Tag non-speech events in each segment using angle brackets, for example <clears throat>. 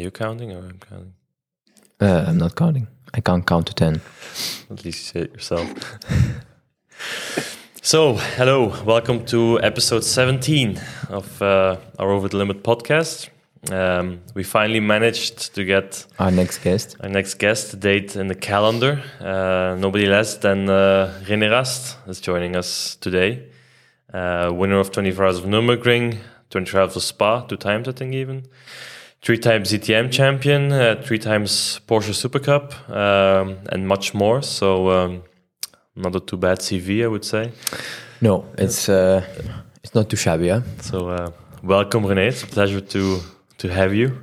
Are you counting or I'm counting? Uh, I'm not counting. I can't count to 10. At least you say it yourself. <laughs> so, hello, welcome to episode 17 of uh, our Over the Limit podcast. Um, we finally managed to get Our next guest. our next guest date in the calendar. Uh, nobody less than uh, René Rast is joining us today. Uh, winner of 24 Hours of Nürburgring, 24 Hours of Spa, two times I think even. Three times DTM champion, uh, three times Porsche Super Cup, um, and much more. So um, not a too bad CV, I would say. No, it's uh, it's not too shabby, huh? So uh, welcome, René. It's a pleasure to to have you.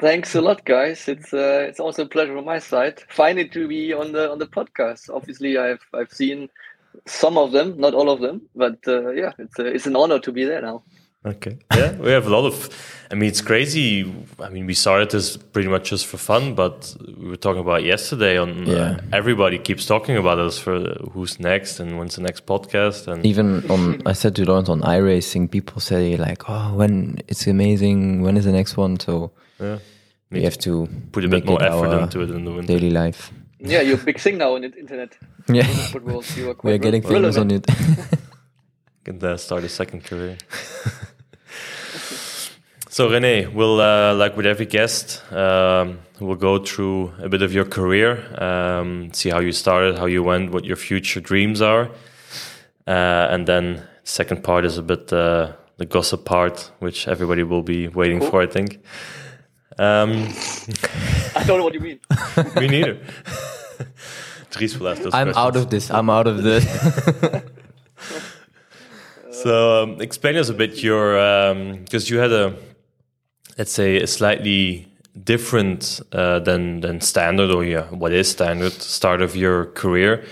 Thanks a lot, guys. It's uh, it's also a pleasure on my side. Finally to be on the on the podcast. Obviously, I've I've seen some of them, not all of them, but uh, yeah, it's uh, it's an honor to be there now. Okay. Yeah, we have a lot of. I mean, it's crazy. I mean, we started this pretty much just for fun, but we were talking about yesterday. On Yeah. uh, everybody keeps talking about us for who's next and when's the next podcast. And Even on, I said to Laurens on iRacing, people say like, "Oh, when it's amazing. When is the next one?" So yeah, we have to put a bit more effort into it in the winter. daily life. Yeah, you're a big thing now on the internet. <laughs> Yeah, But we'll, you are quite we are getting re- famous on it. Can uh, start a second career. <laughs> so Rene, we'll uh, like with every guest, um, we'll go through a bit of your career, um, see how you started, how you went, what your future dreams are, uh, and then second part is a bit uh, the gossip part, which everybody will be waiting Cool. for, I think. Um, <laughs> I don't know what you mean. <laughs> me neither. <laughs> Dries will ask those I'm out of this. I'm out of this. So um, explain us a bit your because you had a let's say a slightly different uh, than than standard or yeah what is standard start of your career.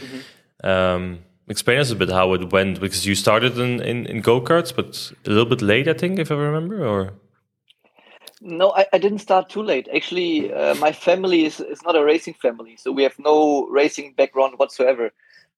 Um, explain us a bit how it went because you started in in, in go karts, but a little bit late, I think, if I remember. Or No, I, I didn't start too late. Actually, uh, my family is, is not a racing family, so we have no racing background whatsoever.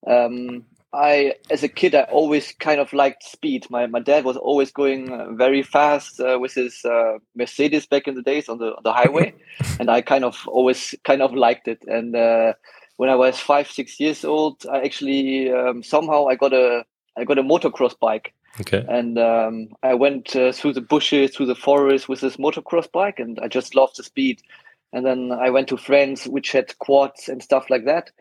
Um, I, as a kid, I always kind of liked speed. My my dad was always going uh, very fast uh, with his uh, Mercedes back in the days on the on the highway, <laughs> and I kind of always kind of liked it. And uh, when I was five six years old, I actually um, somehow I got a I got a motocross bike okay, and um, I went uh, through the bushes, through the forest with this motocross bike, and I just loved the speed. And then I went to friends which had quads and stuff like that.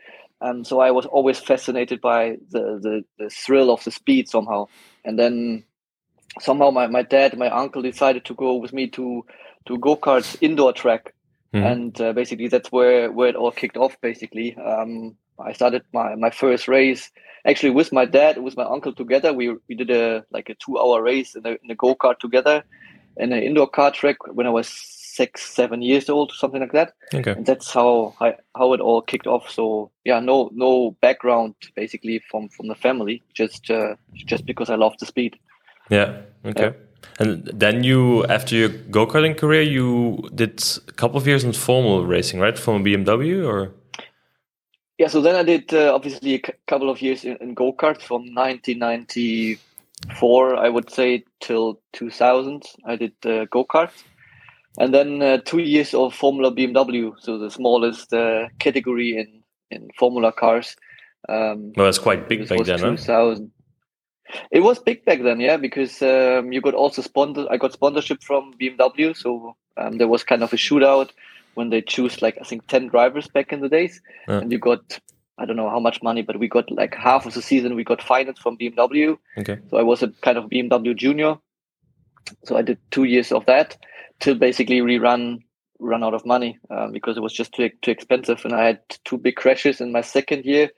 Um, so I was always fascinated by the, the, the thrill of the speed somehow. And then somehow my, my dad, my uncle decided to go with me to to go karts indoor track, Mhm. and uh, basically that's where where it all kicked off. Basically, um, I started my my first race actually with my dad with my uncle together we we did a like a two hour race in a, in a go-kart together in an indoor car track when i was six seven years old something like that. Okay, and that's how I, how it all kicked off. So yeah no no background basically from from the family just uh, just because i love the speed. Yeah, okay. And then you, after your go karting career, you did a couple of years in formal racing, right? From a BMW or? Yeah so then i did uh, obviously a c- couple of years in, in go-karts from 1994 i would say till 2000 i did uh, go-karts and then uh, two years of formula bmw so the smallest uh, category in in formula cars um, well, that's quite big back then, huh? 2000 it was big back then yeah because um, you got also sponsor. i got sponsorship from bmw so um, there was kind of a shootout when they choose like i think 10 drivers back in the days and you got i don't know how much money but we got like half of the season we got financed from bmw Okay. so i was a kind of bmw junior so i did two years of that till basically we run run out of money um, because it was just too, too expensive and i had two big crashes in my second year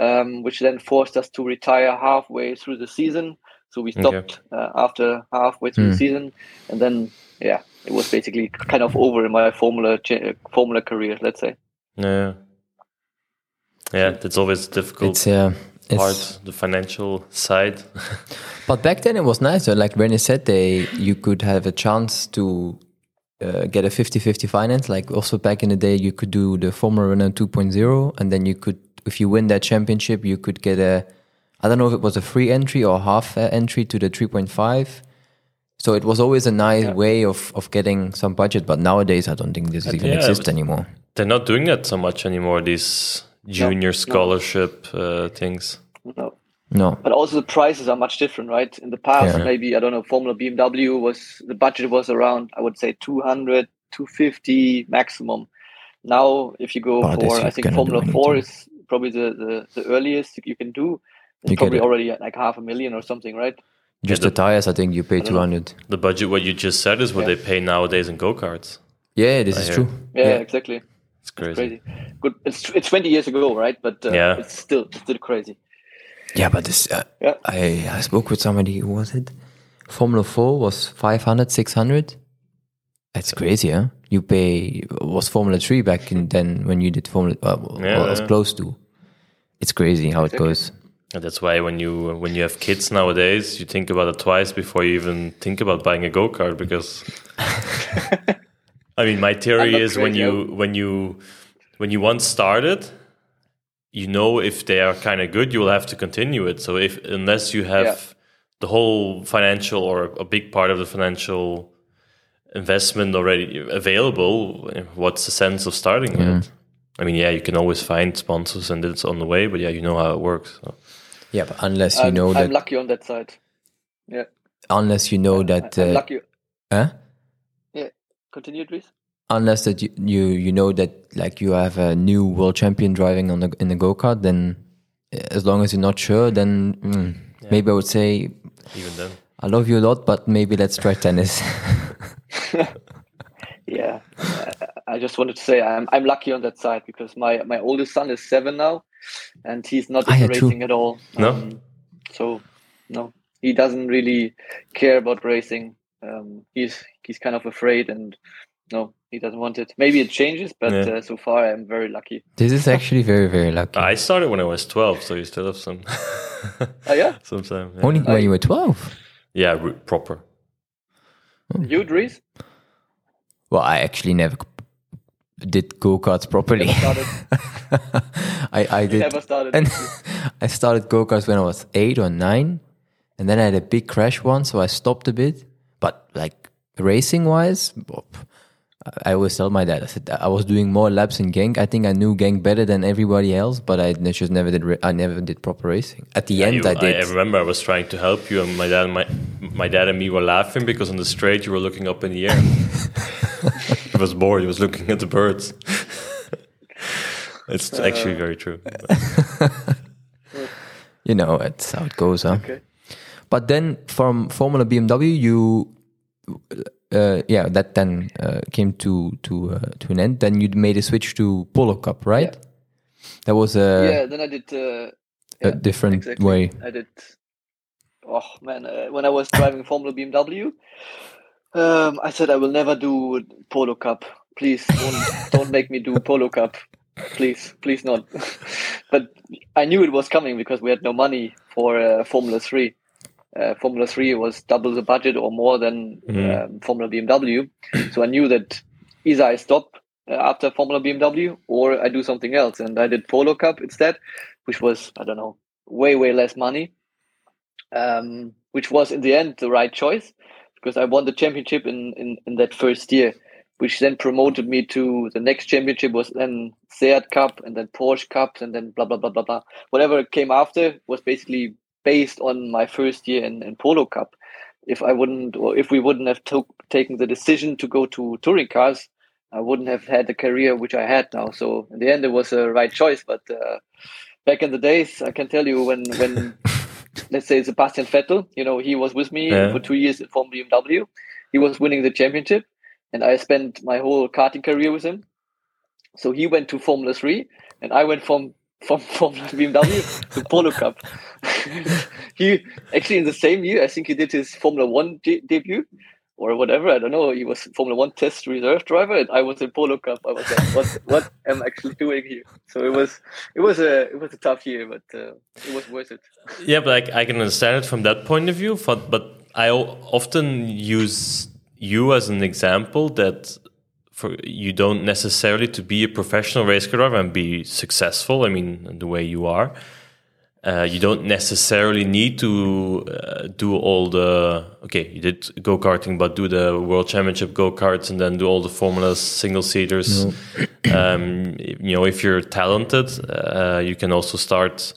um, which then forced us to retire halfway through the season so we Okay. stopped uh, after halfway through Hmm. the season and then yeah it was basically kind of over in my formula formula career let's say Yeah. Yeah, that's always difficult it's uh, it's, part, the financial side. <laughs> But back then it was nice. though. Like René said, they you could have a chance to uh, get a 50-50 finance. Like also back in the day, you could do the Formula Renault 2.0, and then you could, if you win that championship, you could get a, I don't know if it was a free entry or half uh, entry to the 3.5. So it was always a nice way of, of getting some budget, but nowadays I don't think this even yeah, exists anymore. They're not doing that so much anymore. These junior scholarship uh, things. No. No. But also the prices are much different, right? In the past, Yeah. maybe I don't know, Formula BMW was the budget was around I would say 200, 250 maximum. Now, if you go this for I think Formula Four is probably the, the, the earliest you can do. It's You get probably it. already like half a million or something, right? Just the- the tires, I think you pay 200. The budget, what you just said, is what Yeah. they pay nowadays in go karts. Yeah, this is hear. true. Yeah, exactly. It's crazy. Crazy. Good. It's it's 20 years ago, right? But uh, Yeah. it's still it's still crazy. Yeah, but this, uh, Yeah. I, I spoke with somebody, who was it? Formula 4 was 500, 600. That's crazy, huh? You pay, was Formula 3 back in <laughs> then when you did Formula, uh, Yeah, well, was yeah. close to. It's crazy how it goes. And that's why when you when you have kids nowadays, you think about it twice before you even think about buying a go kart because. <laughs> I mean, my theory not is when you when you when you once started, you know if they are kind of good, you will have to continue it. So if unless you have Yeah. the whole financial or a big part of the financial investment already available, what's the sense of starting it? I mean, yeah, you can always find sponsors and it's on the way, but yeah, you know how it works. So. Yeah, but unless you I'm, know that I'm lucky on that side. Yeah. unless you know that, I'm uh, lucky. huh? Yeah. Continue, Dries. Unless that you, you you know that like you have a new world champion driving on the in a go kart, then uh, as long as you're not sure, then mm, maybe I would say Even then, I love you a lot, but maybe let's try tennis. <laughs> <laughs> Yeah, uh, I just wanted to say I'm I'm lucky on that side because my my oldest son is seven now, and he's not Ah, into yeah, true. racing at all. No? Um, so no, he doesn't really care about racing. Um, he's he's kind of afraid, and no, he doesn't want it. Maybe it changes, but Yeah. uh, so far I'm very lucky. this is actually very very lucky. I started when I was twelve, so you still have some Oh yeah, <laughs> some time. Yeah, Only when you were twelve. yeah re- proper. you Dries Well, I actually never did go karts properly. <laughs> I I did. never started. And <laughs> I started go karts when I was eight or nine, and then I had a big crash once, so I stopped a bit. But like racing wise, I always tell my dad, I said I was doing more laps in Genk. I think I knew Genk better than everybody else, but I just never did. ra- I never did proper racing. At the end, You- I did. I remember I was trying to help you, and my dad, and my my dad and me were laughing because on the straight you were looking up in the air. <laughs> he was bored. He was looking at the birds. it's actually very true. <laughs> you know, it's how it goes, huh? Okay. But then from Formula BMW, you, uh, yeah, that then uh, came to to uh, to an end. Then you made a switch to Polo Cup, right? That was a, yeah, then I did uh, a different exactly. way. I did. Oh man, uh, when I was driving Formula BMW, um, I said I will never do Polo Cup. Please don't don't make me do <laughs> Polo Cup. Please, please not. <laughs> but I knew it was coming because we had no money for uh, Formula Three. Uh, Formula Three was double the budget or more than Mhm. um, Formula BMW. <clears throat> so I knew that either I stop uh, after Formula BMW or I do something else. And I did Polo Cup instead, which was I don't know way way less money um, which was in the end the right choice because I won the championship in, in, in that first year, which then promoted me to the next championship was then Seat Cup and then Porsche Cup and then blah blah blah blah blah. Whatever came after was basically based on my first year in, in Polo Cup. If I wouldn't or if we wouldn't have took taken the decision to go to touring cars, I wouldn't have had the career which I had now. So in the end, it was a right choice. But uh, back in the days, I can tell you when when <laughs> let's say Sebastian Vettel, you know, he was with me Yeah. for two years at Formula BMW. He was winning the championship, and I spent my whole karting career with him. So he went to Formula Three, and I went from from Formula BMW to Polo Cup. <laughs> he actually in the same year, I think he did his Formula One de- debut. Or whatever, I don't know. He was Formula One test reserve driver, and I was in Polo Cup. I was like, "What? <laughs> what am I actually doing here?" So it was, it was a, it was a tough year, but uh, it was worth it. Yeah, but like, I can understand it from that point of view. But, but I often use you as an example that for you don't necessarily to be a professional race car driver and be successful. I mean, the way you are, uh, you don't necessarily need to uh, do all the okay you did go-karting but do the world championship go-karts and then do all the formulas single seaters. <clears throat> Um, you know if you're talented uh, you can also start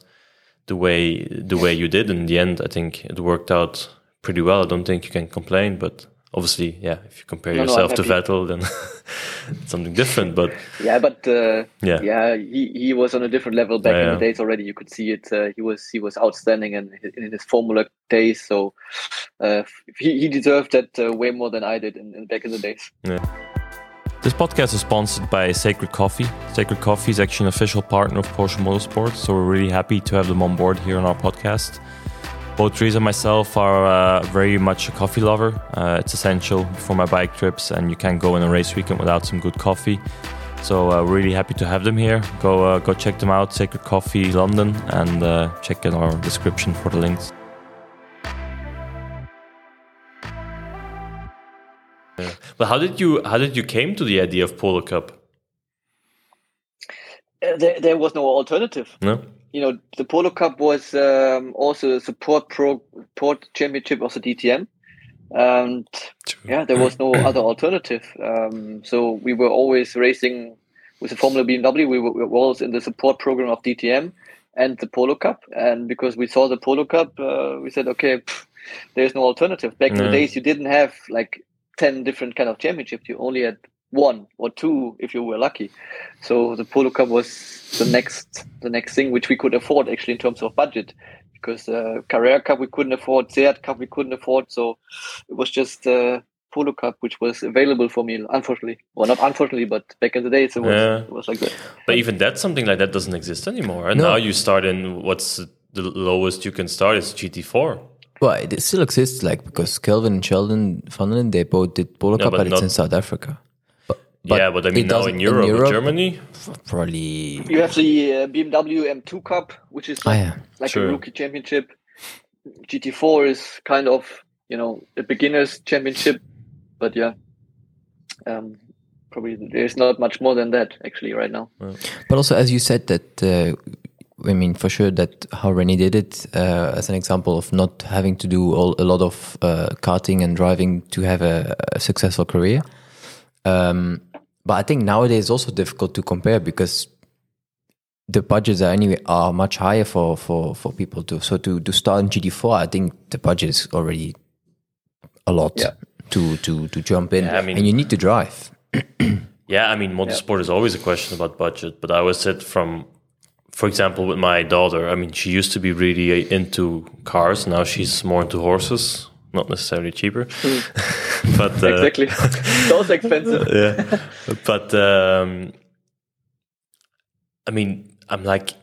the way the way you did. In the end i think it worked out pretty well. I don't think you can complain but obviously, yeah, if you compare no, yourself no, to Vettel, then <laughs> something different. But yeah, but uh, yeah, yeah, he, he was on a different level back yeah, in the days already. You could see it. Uh, he was he was outstanding in, in his Formula days. So uh, he, he deserved that uh, way more than I did in, in back in the days. Yeah. This podcast is sponsored by Sacred Coffee. Sacred Coffee is actually an official partner of Porsche Motorsport, so we're really happy to have them on board here on our podcast. Both Dries and myself are uh, very much a coffee lover. Uh, it's essential for my bike trips, and you can't go in a race weekend without some good coffee. So uh, really happy to have them here. Go uh, go check them out, Sacred Coffee London, and uh, check in our description for the links. Yeah. But how did you how did you came to the idea of Polo Cup? Uh, there, there was no alternative. No you know, the Polo Cup was um, also a support pro support championship of the DTM, and yeah, there was no <clears throat> other alternative. Um, so we were always racing with the Formula BMW. We were, we were always in the support program of DTM and the Polo Cup, and because we saw the Polo Cup, uh, we said, okay, pff, there's no alternative. Back no. in the days, you didn't have like ten different kind of championships. You only had one or two if you were lucky. So the Polo Cup was the next the next thing which we could afford actually in terms of budget because uh, Carrera Cup we couldn't afford, Seat Cup we couldn't afford, so it was just uh, Polo Cup which was available for me. Unfortunately, well not unfortunately, but back in the days it was yeah. it was like that. But even that something like that doesn't exist anymore. And no. now you start in what's the lowest you can start is GT4. Well, it still exists, like because Kelvin and Sheldon Van they both did Polo Cup, but, but it's in South Africa. But yeah, but I mean now in Europe, in Europe, Germany, probably you have the uh, BMW M2 Cup, which is like, oh, yeah. like a rookie championship. GT4 is kind of you know a beginners championship, but yeah, um, probably there's not much more than that actually right now. But also, as you said, that uh, I mean, for sure that how René did it uh, as an example of not having to do all, a lot of uh, karting and driving to have a, a successful career. Um, but I think nowadays it's also difficult to compare because the budgets are anyway are much higher for for for people to so to to start in GT4 I think the budget is already a lot yeah. to to to jump in yeah, I mean, and you need to drive <clears throat> yeah I mean motorsport yeah. is always a question about budget but I always said from for example with my daughter I mean she used to be really into cars now she's more into horses not necessarily cheaper, mm. <laughs> but uh, exactly, <laughs> those expensive. yeah, but um, I mean, I'm like,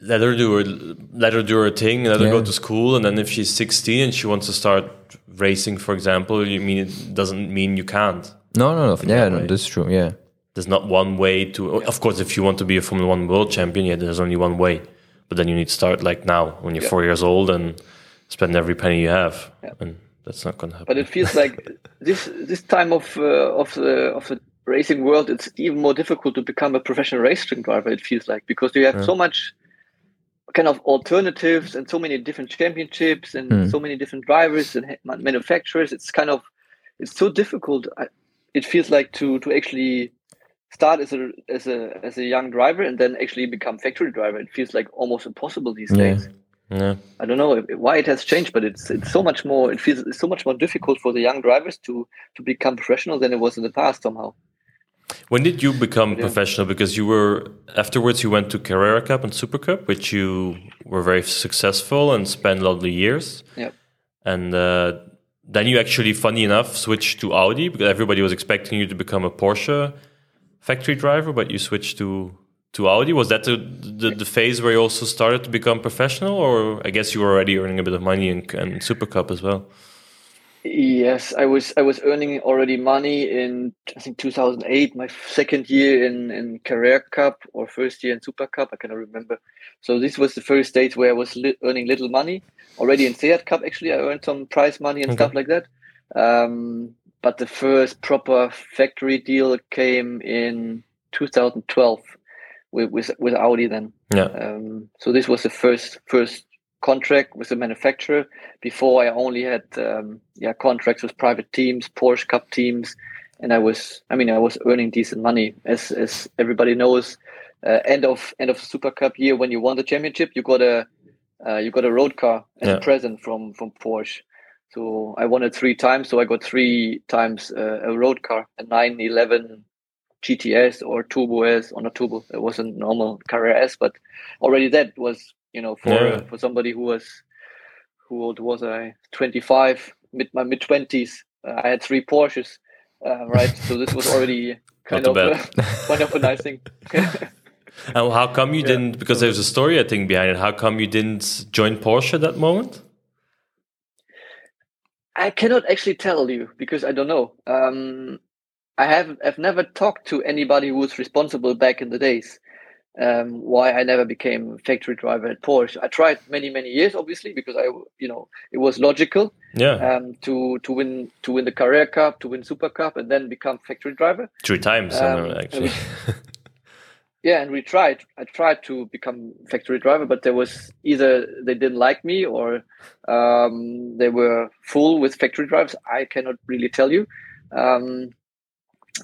let her do her, let her do her thing, let yeah. her go to school, and then if she's 16 and she wants to start racing, for example, you mean it doesn't mean you can't. No, no, no. Yeah, no, that's true. Yeah, there's not one way to. Of course, if you want to be a Formula One world champion, yeah, there's only one way. But then you need to start like now when you're yeah. four years old and spend every penny you have. Yeah. And that's not going to happen. But it feels like <laughs> this this time of uh, of the of the racing world, it's even more difficult to become a professional racing driver. It feels like because you have yeah. so much kind of alternatives and so many different championships and mm. so many different drivers and manufacturers. It's kind of it's so difficult. It feels like to to actually start as a as a as a young driver and then actually become factory driver. It feels like almost impossible these yeah. days. Yeah. I don't know why it has changed, but it's it's so much more. It feels it's so much more difficult for the young drivers to to become professional than it was in the past somehow. When did you become yeah. professional? Because you were afterwards you went to Carrera Cup and Super Cup, which you were very successful and spent a lot of years. Yeah. And uh, then you actually, funny enough, switched to Audi because everybody was expecting you to become a Porsche factory driver, but you switched to to Audi? Was that the, the, the phase where you also started to become professional, or I guess you were already earning a bit of money in, in Super Cup as well? Yes, I was I was earning already money in I think 2008, my second year in in Carrera Cup or first year in Super Cup, I cannot remember. So this was the first stage where I was li- earning little money. Already in Seat Cup, actually, I earned some prize money and okay. stuff like that. Um, but the first proper factory deal came in 2012 with with, with Audi then. Yeah. Um, so this was the first first contract with the manufacturer. Before I only had um, yeah contracts with private teams, Porsche Cup teams, and I was I mean I was earning decent money as as everybody knows. Uh, end of end of Super Cup year when you won the championship, you got a uh, you got a road car as Yeah. a present from from Porsche. So I won it three times. So I got three times uh, a road car, a 911 GTS or Turbo S, or not Turbo. It wasn't normal Carrera S, but already that was you know for Yeah. for somebody who was who old was I? 25, mid my mid 20s. Uh, I had three Porsches, uh, right? so this was already <laughs> kind of a, <laughs> kind of a nice thing. <laughs> And how come you Yeah. didn't? Because there's a story I think behind it. How come you didn't join Porsche at that moment? I cannot actually tell you because I don't know. Um, I have I've never talked to anybody who was responsible back in the days. Um, why I never became factory driver at Porsche. I tried many many years, obviously, because I you know it was logical Yeah, um, to to win to win the Carrera Cup, to win Super Cup, and then become factory driver. three times um, actually. <laughs> Yeah, and we tried. I tried to become factory driver, but there was either they didn't like me or um, they were full with factory drivers. I cannot really tell you.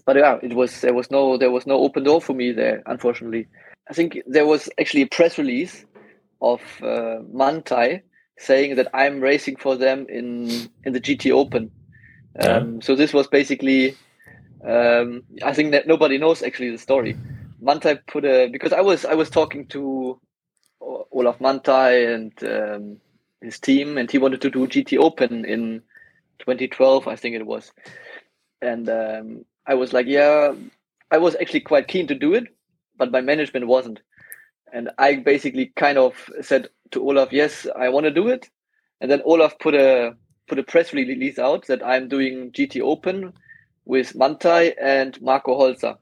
But yeah, it was there was no there was no open door for me there. Unfortunately, I think there was actually a press release of uh, Manthey saying that I'm racing for them in in the GT Open. Um, So this was basically, um, I think that nobody knows actually the story. Manthey put a because I was I was talking to Olaf Manthey and um, his team, and he wanted to do GT Open in 2012, I think it was, and um, I was like, yeah, I was actually quite keen to do it, but my management wasn't, and I basically kind of said to Olaf, yes, I want to do it, and then Olaf put a put a press release out that I'm doing GT Open with Manthey and Marco Holzer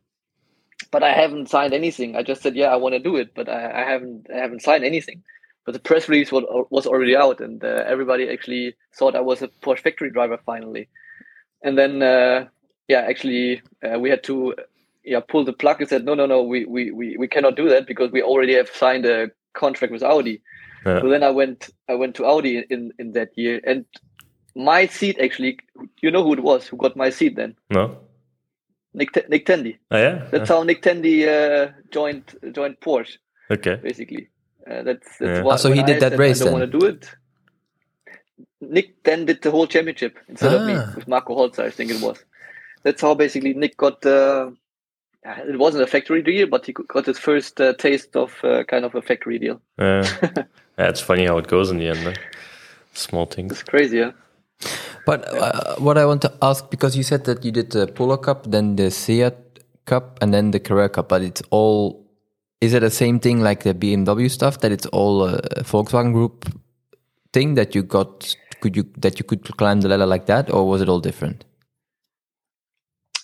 but I haven't signed anything. I just said, yeah, I want to do it, but I, I haven't I haven't signed anything. But the press release was, was already out, and uh, everybody actually thought I was a Porsche factory driver finally. And then, uh, yeah, actually, uh, we had to yeah pull the plug and said, no, no, no, we, we, we, we cannot do that because we already have signed a contract with Audi. Yeah. So then I went I went to Audi in in that year, and my seat actually, you know who it was who got my seat then? no. Nick T- Nick Tandy. Oh yeah. That's how Nick Tandy uh, joined joined Porsche, okay. basically. Uh, that's that's Yeah. what, Ah, so when he I did that said race I don't then? want to do it. Nick then did the whole championship instead of me Ah. with Marco Holzer, I think it was. That's how basically Nick got. Uh, it wasn't a factory deal, but he got his first uh, taste of uh, kind of a factory deal. <laughs> Yeah, it's funny how it goes in the end. Huh? Small things. It's crazy, yeah. But uh, what I want to ask, because you said that you did the Polo Cup, then the Seat Cup, and then the Carrera Cup, but it's all. Is it the same thing like the BMW stuff? That it's all a Volkswagen Group thing that you got? Could you that you could climb the ladder like that, or was it all different?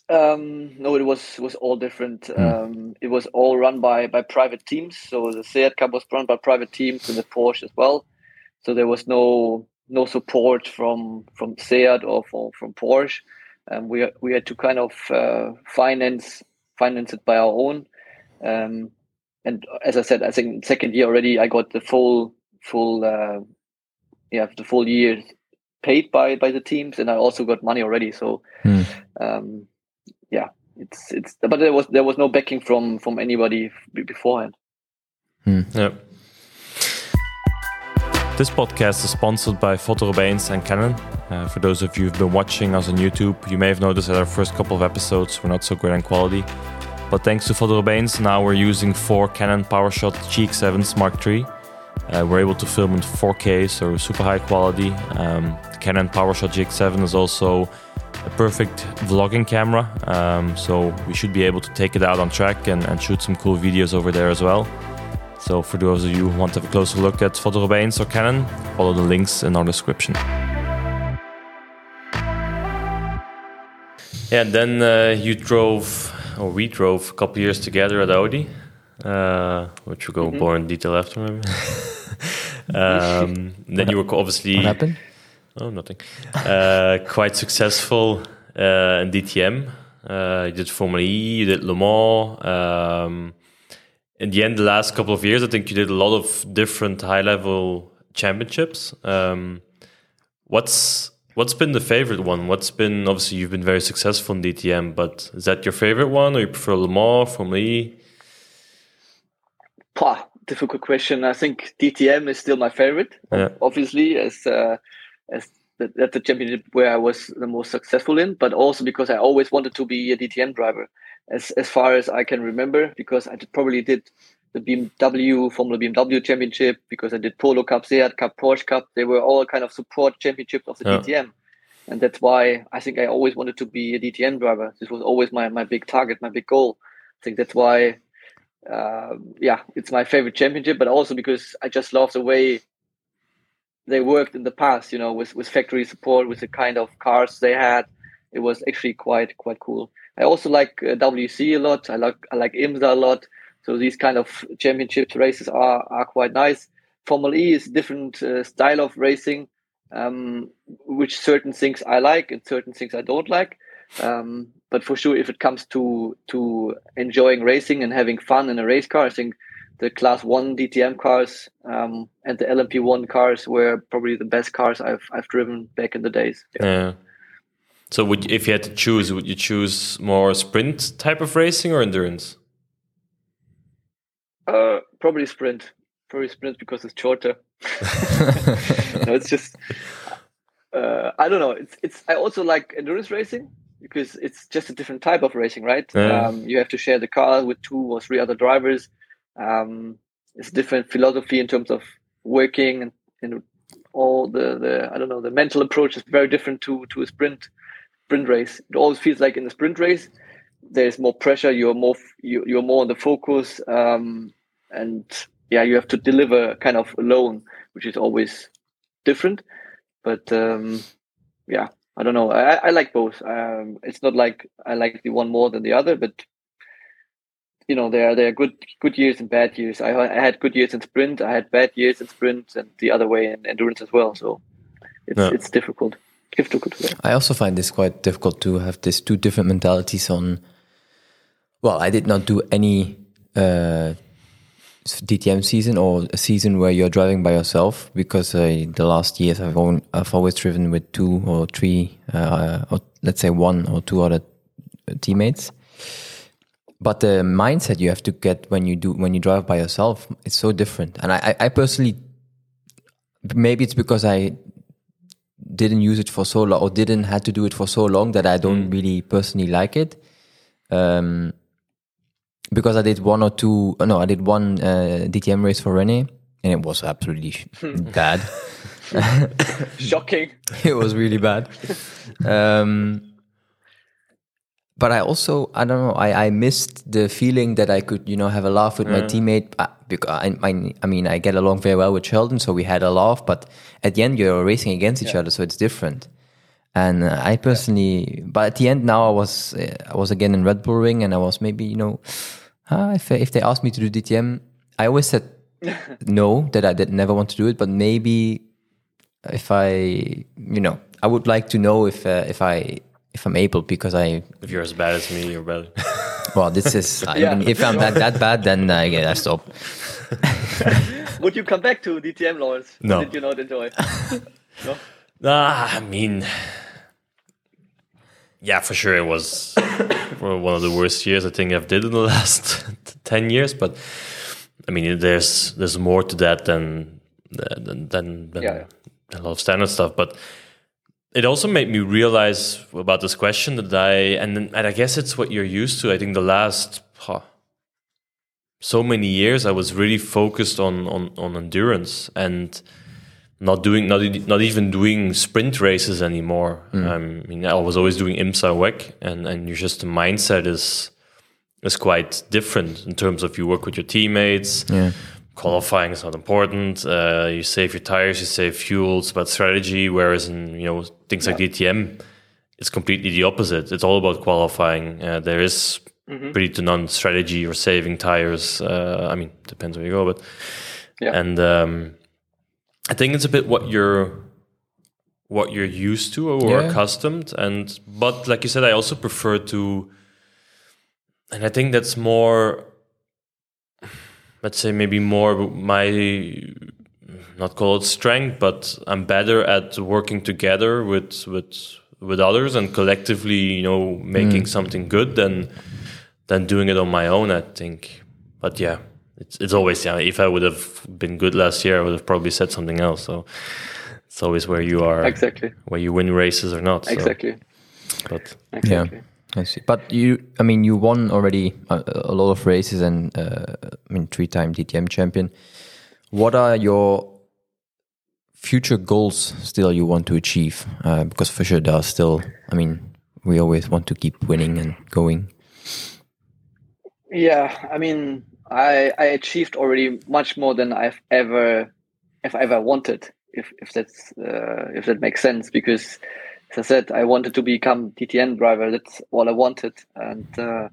Um, no, it was was all different. Um, it was all run by by private teams. So the Seat Cup was run by private teams and the Porsche as well. So there was no no support from from Seat or from from Porsche. Um, we we had to kind of uh, finance finance it by our own. Um, and as I said, I think second year already, I got the full full uh, yeah the full year paid by by the teams, and I also got money already. So. Hmm. Um, yeah, it's it's but there was there was no backing from from anybody b- beforehand. Yeah. This podcast is sponsored by Photo and Canon. Uh, for those of you who've been watching us on YouTube, you may have noticed that our first couple of episodes were not so great in quality. But thanks to Photo now we're using four Canon PowerShot GX7s Mark III. Uh, we're able to film in 4K, so super high quality. Um, the Canon PowerShot GX7 is also a perfect vlogging camera, um, so we should be able to take it out on track and, and shoot some cool videos over there as well. So for those of you who want to have a closer look at Photo Robyns or Canon, follow the links in our description. Yeah, and then uh, you drove, or we drove a couple years together at Audi, uh, which we'll go more in detail after maybe. <laughs> um, then you were obviously What happened? Oh, nothing. Uh, <laughs> quite successful uh, in DTM. Uh, you did Formula E, you did Le Mans. Um, in the end, the last couple of years, I think you did a lot of different high level championships. Um, what's what's been the favorite one? What's been obviously you've been very successful in DTM, but is that your favorite one, or you prefer Le Mans, Formula E? Pah, difficult question. I think DTM is still my favorite, Yeah. obviously, as uh, as the, that's the championship where I was the most successful in, but also because I always wanted to be a DTM driver, as as far as I can remember, because I did- probably did the BMW Formula BMW Championship, because I did Polo Cup, Seat Cup, Porsche Cup. They were all kind of support championships of the Yeah. DTM. And that's why I think I always wanted to be a DTM driver. This was always my, my big target, my big goal. I think that's why um, yeah, it's my favorite championship, but also because I just love the way they worked in the past, you know, with, with factory support, with the kind of cars they had. It was actually quite quite cool. I also like uh, WEC a lot. I like I like IMSA a lot. So these kind of championship races are are quite nice. Formula E is different uh, style of racing, um, which certain things I like and certain things I don't like. Um, but for sure, if it comes to to enjoying racing and having fun in a race car, I think the Class One DTM cars um, and the LMP One cars were probably the best cars I've I've driven back in the days. Yeah. So, would you, if you had to choose, would you choose more sprint type of racing or endurance? Uh, probably sprint. Probably sprint because it's shorter. <laughs> no, it's just uh, I don't know. It's it's I also like endurance racing because it's just a different type of racing, right? Yeah. Um, you have to share the car with two or three other drivers. Um, it's different philosophy in terms of working and, and all the, the I don't know the mental approach is very different to to a sprint sprint race. It always feels like in the sprint race there's more pressure. You're more you, you're more on the focus, um, and yeah, you have to deliver kind of alone, which is always different. But um, yeah, I don't know. I, I like both. Um, it's not like I like the one more than the other, but you know, there are there are good good years and bad years. I, I had good years in sprint. I had bad years in sprint, and the other way in endurance as well. So it's Yeah. it's difficult. Difficult. Yeah. I also find this quite difficult to have these two different mentalities on. Well, I did not do any uh, DTM season or a season where you're driving by yourself because uh, the last years I've, own, I've always driven with two or three, uh, or let's say one or two other teammates. But the mindset you have to get when you do when you drive by yourself, it's so different. And I, I, personally, maybe it's because I didn't use it for so long or didn't had to do it for so long that I don't really personally like it. Um, because I did one or two, uh, no, I did one uh, DTM race for Rene, and it was absolutely bad. <laughs> Shocking. <laughs> it was really bad. Um, but I also, I don't know, I, I missed the feeling that I could, you know, have a laugh with my teammate. Uh, because I, I, I mean, I get along very well with Sheldon, so we had a laugh. But at the end, you're racing against each other, so it's different. And uh, I personally, but at the end now, I was uh, I was again in Red Bull Ring, and I was maybe you know, uh, if if they asked me to do DTM, I always said <laughs> no, that I did never want to do it. But maybe if I, you know, I would like to know if uh, if I if I'm able because I If you're as bad as me, you're better. <laughs> well this is I Yeah, mean if I'm that that bad then I I stop. <laughs> Would you come back to DTM, Laurens? No. Did you not enjoy? <laughs> no. Ah, I mean, yeah, for sure, it was one of the worst years I think I've did in the last ten years. But I mean, there's there's more to that than than than, than Yeah, yeah. a lot of standard stuff. But it also made me realize about this question that I and and I guess it's what you're used to. I think the last huh, so many years I was really focused on on on endurance and not doing not not even doing sprint races anymore. Um, I mean, I was always doing IMSA WEC, and and you just the mindset is is quite different in terms of you work with your teammates. Yeah. Qualifying is not important. Uh, you save your tires, you save fuel. It's about strategy. Whereas in you know things like DTM, it's completely the opposite. It's all about qualifying. Uh, there is pretty to none strategy or saving tires. Uh, I mean, depends where you go, but Yeah. and um, I think it's a bit what you're what you're used to or Yeah. accustomed. And but like you said, I also prefer to, and I think that's more. Let's say maybe more my not call it strength, but I'm better at working together with with with others and collectively, you know, making mm. something good than than doing it on my own. I think, but yeah, it's it's always yeah. If I would have been good last year, I would have probably said something else. So it's always where you are exactly where you win races or not. Exactly. So, but exactly. yeah. I see. But you, I mean, you won already a, a lot of races and, uh, I mean, three time DTM champion. What are your future goals still you want to achieve? Uh, because for sure, there are still, I mean, we always want to keep winning and going. Yeah, I mean, I I achieved already much more than I've ever, if ever wanted. If if that's uh, if that makes sense, because I said, I wanted to become DTM driver. That's all I wanted, and uh,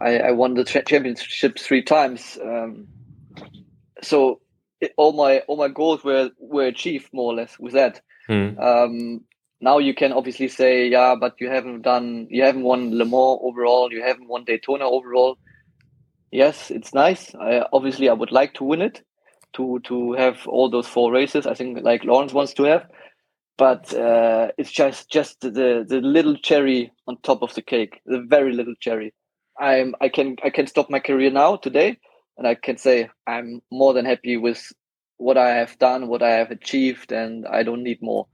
I, I, won the championship three times. Um, so it, all my all my goals were were achieved more or less with that. Mm. Um, now you can obviously say, yeah, but you haven't done, you haven't won Le Mans overall, you haven't won Daytona overall. Yes, it's nice. I, obviously, I would like to win it, to to have all those four races. I think like Laurens wants to have, but uh, it's just just the the little cherry on top of the cake, the very little cherry. I'm I can I can stop my career now today, and I can say I'm more than happy with what I have done, what I have achieved, and I don't need more.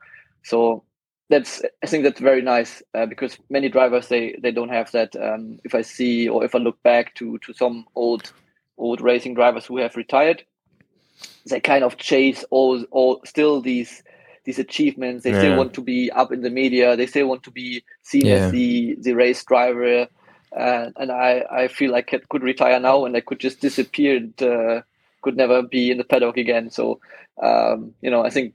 So that's I think that's very nice uh, because many drivers they they don't have that. Um, if I see or if I look back to to some old old racing drivers who have retired, they kind of chase all all still these these achievements. They yeah. still want to be up in the media. They still want to be seen yeah. as the the race driver. Uh, and I, I feel like I could retire now and I could just disappear and uh, could never be in the paddock again. So, um, you know, I think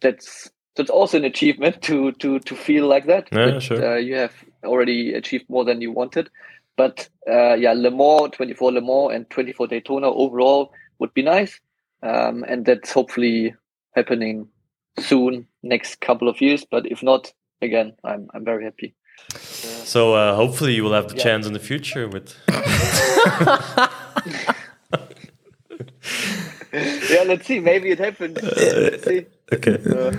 that's that's also an achievement to to to feel like that. Yeah, that, sure. Uh, you have already achieved more than you wanted. But uh, yeah, Le Mans, 24 Le Mans, and 24 Daytona overall would be nice, um, and that's hopefully happening soon, next couple of years. But if not, again, I'm I'm very happy. So uh, hopefully you will have the yeah. chance in the future with. <laughs> <laughs> yeah, let's see. Maybe it happens. Let's see. Okay. Uh,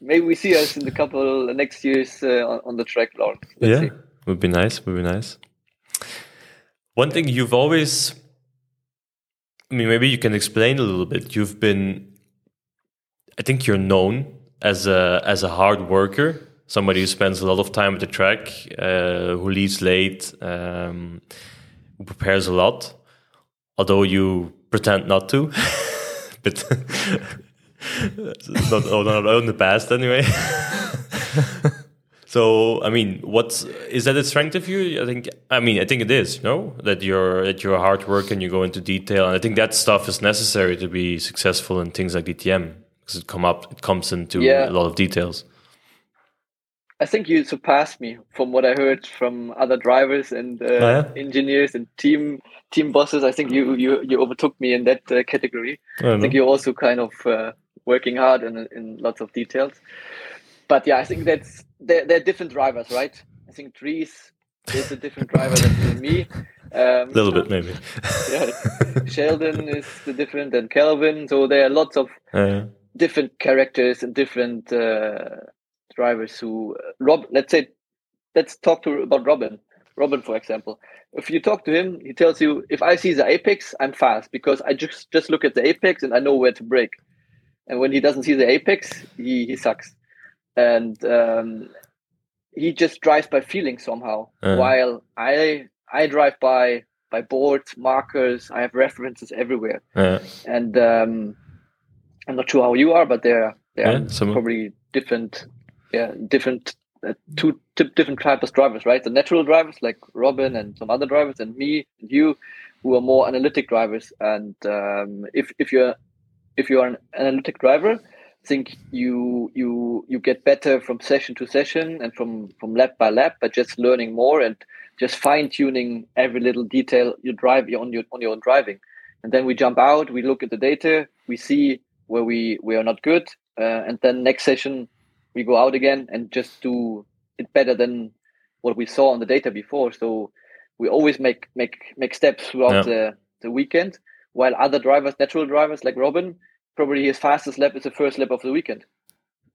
maybe we see us in the couple next years uh, on, on, the track, Lord. yeah, see. would be nice. Would be nice. One thing you've always, I mean, maybe you can explain a little bit. You've been I think you're known as a as a hard worker, somebody who spends a lot of time at the track, uh, who leaves late, um, who prepares a lot, although you pretend not to. <laughs> but <laughs> not, not in the past anyway. <laughs> so I mean, what's is that a strength of you? I think I mean I think it is. No, that you're that you're hard and you go into detail, and I think that stuff is necessary to be successful in things like DTM because it come up it comes into yeah. a lot of details. I think you surpassed me from what I heard from other drivers and uh, oh, yeah? engineers and team team bosses. I think you you you overtook me in that uh, category. I, I think you're also kind of uh, working hard in in lots of details. But yeah, I think that's they're, they're different drivers, right? I think Dries is a different driver than <laughs> me. A um, little bit, maybe. <laughs> yeah, <laughs> Sheldon is the different than Kelvin. So there are lots of different characters and different uh, drivers who uh, Rob. Let's say, let's talk to about Robin. Robin, for example, if you talk to him, he tells you, if I see the apex, I'm fast because I just just look at the apex and I know where to brake And when he doesn't see the apex, he he sucks. And um, he just drives by feeling somehow. Uh. While I I drive by by boards, markers. I have references everywhere. Uh. And um, I'm not sure how you are, but they're they're yeah, probably different, yeah, different uh, two t- different types of drivers, right? The natural drivers like Robin and some other drivers, and me and you, who are more analytic drivers. And um, if if you're if you're an analytic driver, I think you you you get better from session to session and from from lap by lap, but just learning more and just fine tuning every little detail you drive on your on your own driving. And then we jump out, we look at the data, we see where we we are not good, uh, and then next session we go out again and just do it better than what we saw on the data before. So we always make make make steps throughout yeah. the the weekend while other drivers, natural drivers like Robin, probably his fastest lap is the first lap of the weekend.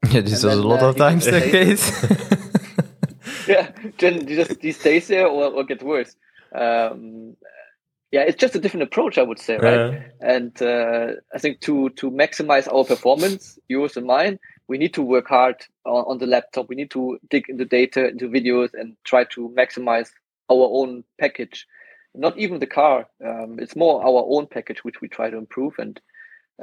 <laughs> Yeah, this And was a lot uh, of times the case. <laughs> yeah, then he just he stays there or, or gets worse. Um, yeah, it's just a different approach, I would say, right? Yeah. And uh, I think to to maximize our performance, yours and mine, we need to work hard on, on the laptop. We need to dig into data, into videos, and try to maximize our own package. Not even the car; um, it's more our own package which we try to improve. And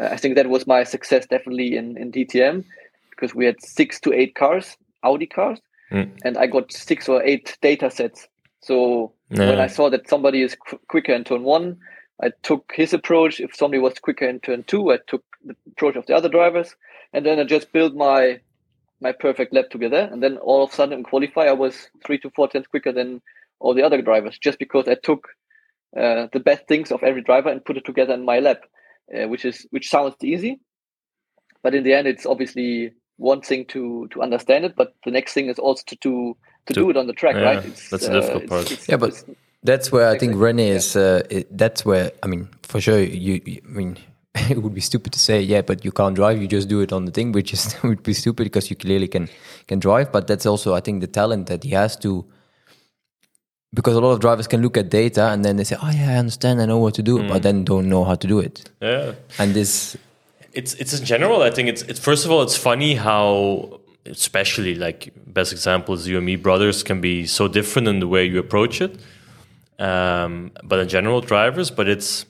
uh, I think that was my success definitely in in DTM because we had six to eight cars, Audi cars, Mm. and I got six or eight data sets. So when I saw that somebody is qu- quicker in turn one, I took his approach. If somebody was quicker in turn two, I took the approach of the other drivers, and then I just built my my perfect lap together. And then all of a sudden in qualify, I was three to four tenths quicker than all the other drivers, just because I took uh, the best things of every driver and put it together in my lap, uh, which is which sounds easy, but in the end, it's obviously one thing to to understand it, but the next thing is also to to, to, To- do it on the track, yeah, right? It's, that's the difficult part. it's- Yeah, but That's where I think Exactly, Rene yeah. is. Uh, it, that's where I mean, for sure. You, you- I mean, <laughs> it would be stupid to say, yeah, but you can't drive. You just do it on the thing, which is <laughs> would be stupid because you clearly can can drive. But that's also, I think, the talent that he has to. Because a lot of drivers can look at data and then they say, "Oh yeah, I understand, I know what to do," Mm. but then don't know how to do it. yeah. And this, it's it's in general i think it's it's first of all it's funny how especially like best examples you and me brothers can be so different in the way you approach it um, but in general drivers but it's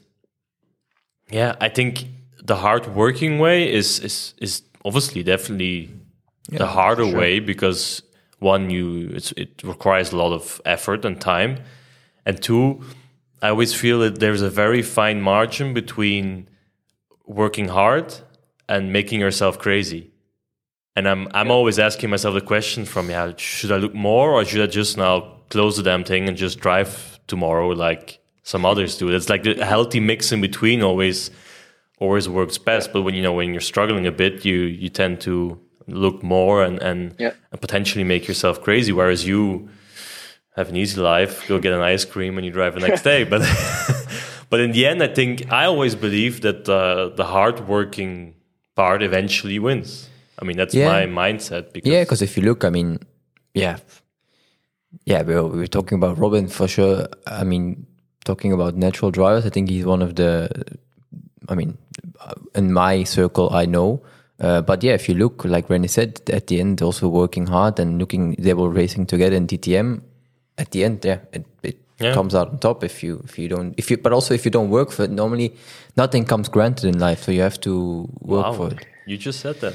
yeah i think the hard working way is is is obviously definitely the harder way because one you it's, it requires a lot of effort and time and two i always feel that there's a very fine margin between working hard and making yourself crazy. And I'm I'm always asking myself the question from yeah, should I look more or should I just now close the damn thing and just drive tomorrow like some others do? It's like the healthy mix in between always always works best. But when you know when you're struggling a bit, you you tend to look more and and, Yeah. and potentially make yourself crazy. Whereas you have an easy life, go get an ice cream and you drive the next <laughs> day. But <laughs> but in the end, I think I always believe that uh, the hardworking part eventually wins. I mean, that's Yeah. my mindset. Because yeah, because if you look, I mean, yeah, yeah, we were, we were talking about Robin for sure. I mean, talking about natural drivers, I think he's one of the. I mean, uh, in my circle, I know. Uh, but yeah, if you look, like Rene said, at the end, also working hard and looking, they were racing together in DTM. At the end, yeah, it, it Yeah. comes out on top if you if you don't if you but also if you don't work for it. Normally, nothing comes granted in life, so you have to work wow, for it. you just said that.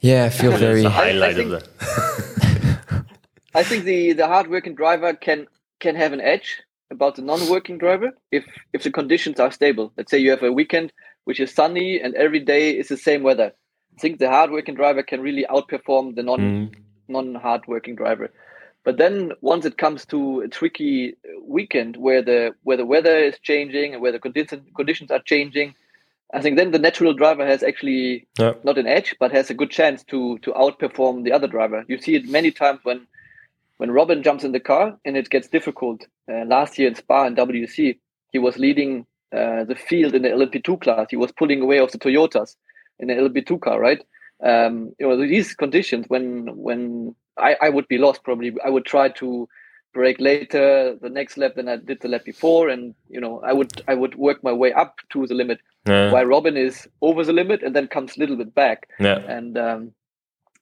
Yeah, I feel That's very. the highlight think- of the. I think the the hardworking driver can can have an edge about the non-working driver if if the conditions are stable. Let's say you have a weekend which is sunny and every day is the same weather. I think the hardworking driver can really outperform the non Mm, non hardworking driver. But then once it comes to a tricky weekend where the where the weather is changing and where the condition, conditions are changing, I think then the natural driver has actually Yeah. not an edge, but has a good chance to to outperform the other driver. You see it many times when when Robin jumps in the car and it gets difficult. Uh, last year in Spa and WEC, he was leading uh, the field in the LMP2 class. He was pulling away of the Toyotas in the LMP2 car, right? Um, you know these conditions when when I, I would be lost probably. I would try to brake later the next lap than I did the lap before, and you know I would I would work my way up to the limit. yeah, While Robin is over the limit and then comes a little bit back. yeah, And um,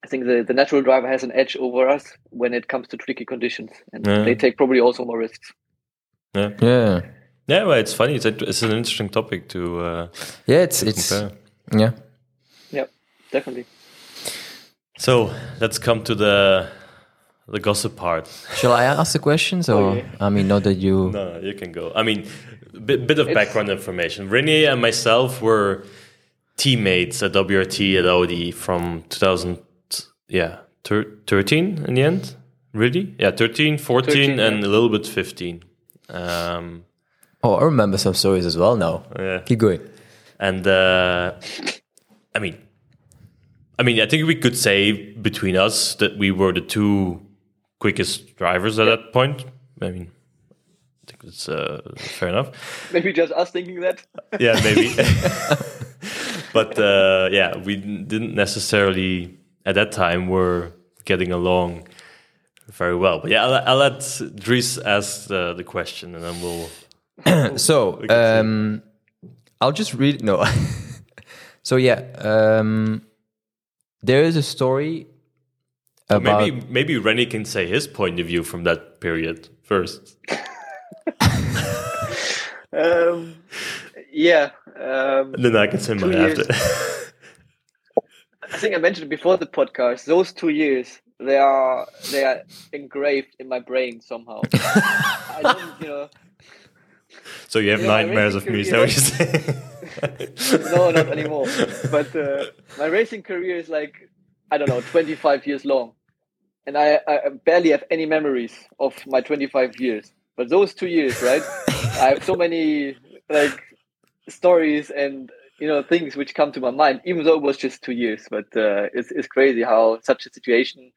I think the, the natural driver has an edge over us when it comes to tricky conditions, and Yeah. they take probably also more risks. yeah, Yeah, yeah. Well, it's funny. It's, a, it's an interesting topic to uh, yeah, it's it's yeah. Yeah, definitely. So let's come to the the gossip part. Shall I ask the questions, or yeah. I mean, not that you. No, no, you can go. I mean, bit, bit of It's- background information. Rene and myself were teammates at WRT at Audi from 2000, yeah, thir- 13 in the end. Really? Yeah, 13, 14, 13, and yeah. a little bit 15. Um, Oh, I remember some stories as well. Now, yeah. keep going. And uh, I mean, I mean, I think we could say between us that we were the two quickest drivers at that point. I mean, I think it's uh, fair enough. <laughs> Maybe just us thinking that. Yeah, maybe. <laughs> <laughs> but uh, yeah, we didn't necessarily at that time were getting along very well. But yeah, I'll, I'll let Dries ask the, the question, and then we'll. <clears throat> so um, I'll just read. No. so yeah, um, there is a story about. maybe maybe Rene can say his point of view from that period first. Um, yeah. Um, And then I can say mine after. I think I mentioned before the podcast. Those two years, they are they are engraved in my brain somehow. <laughs> I don't, you know. So you have You I nightmares of me. Is that what you're saying? <laughs> no, not anymore. But uh, my racing career is like I don't know, 25 years long, and I, I barely have any memories of my 25 years. But those two years, right? <laughs> I have so many like stories and you know things which come to my mind, even though it was just two years. But uh, it's it's crazy how such a situation,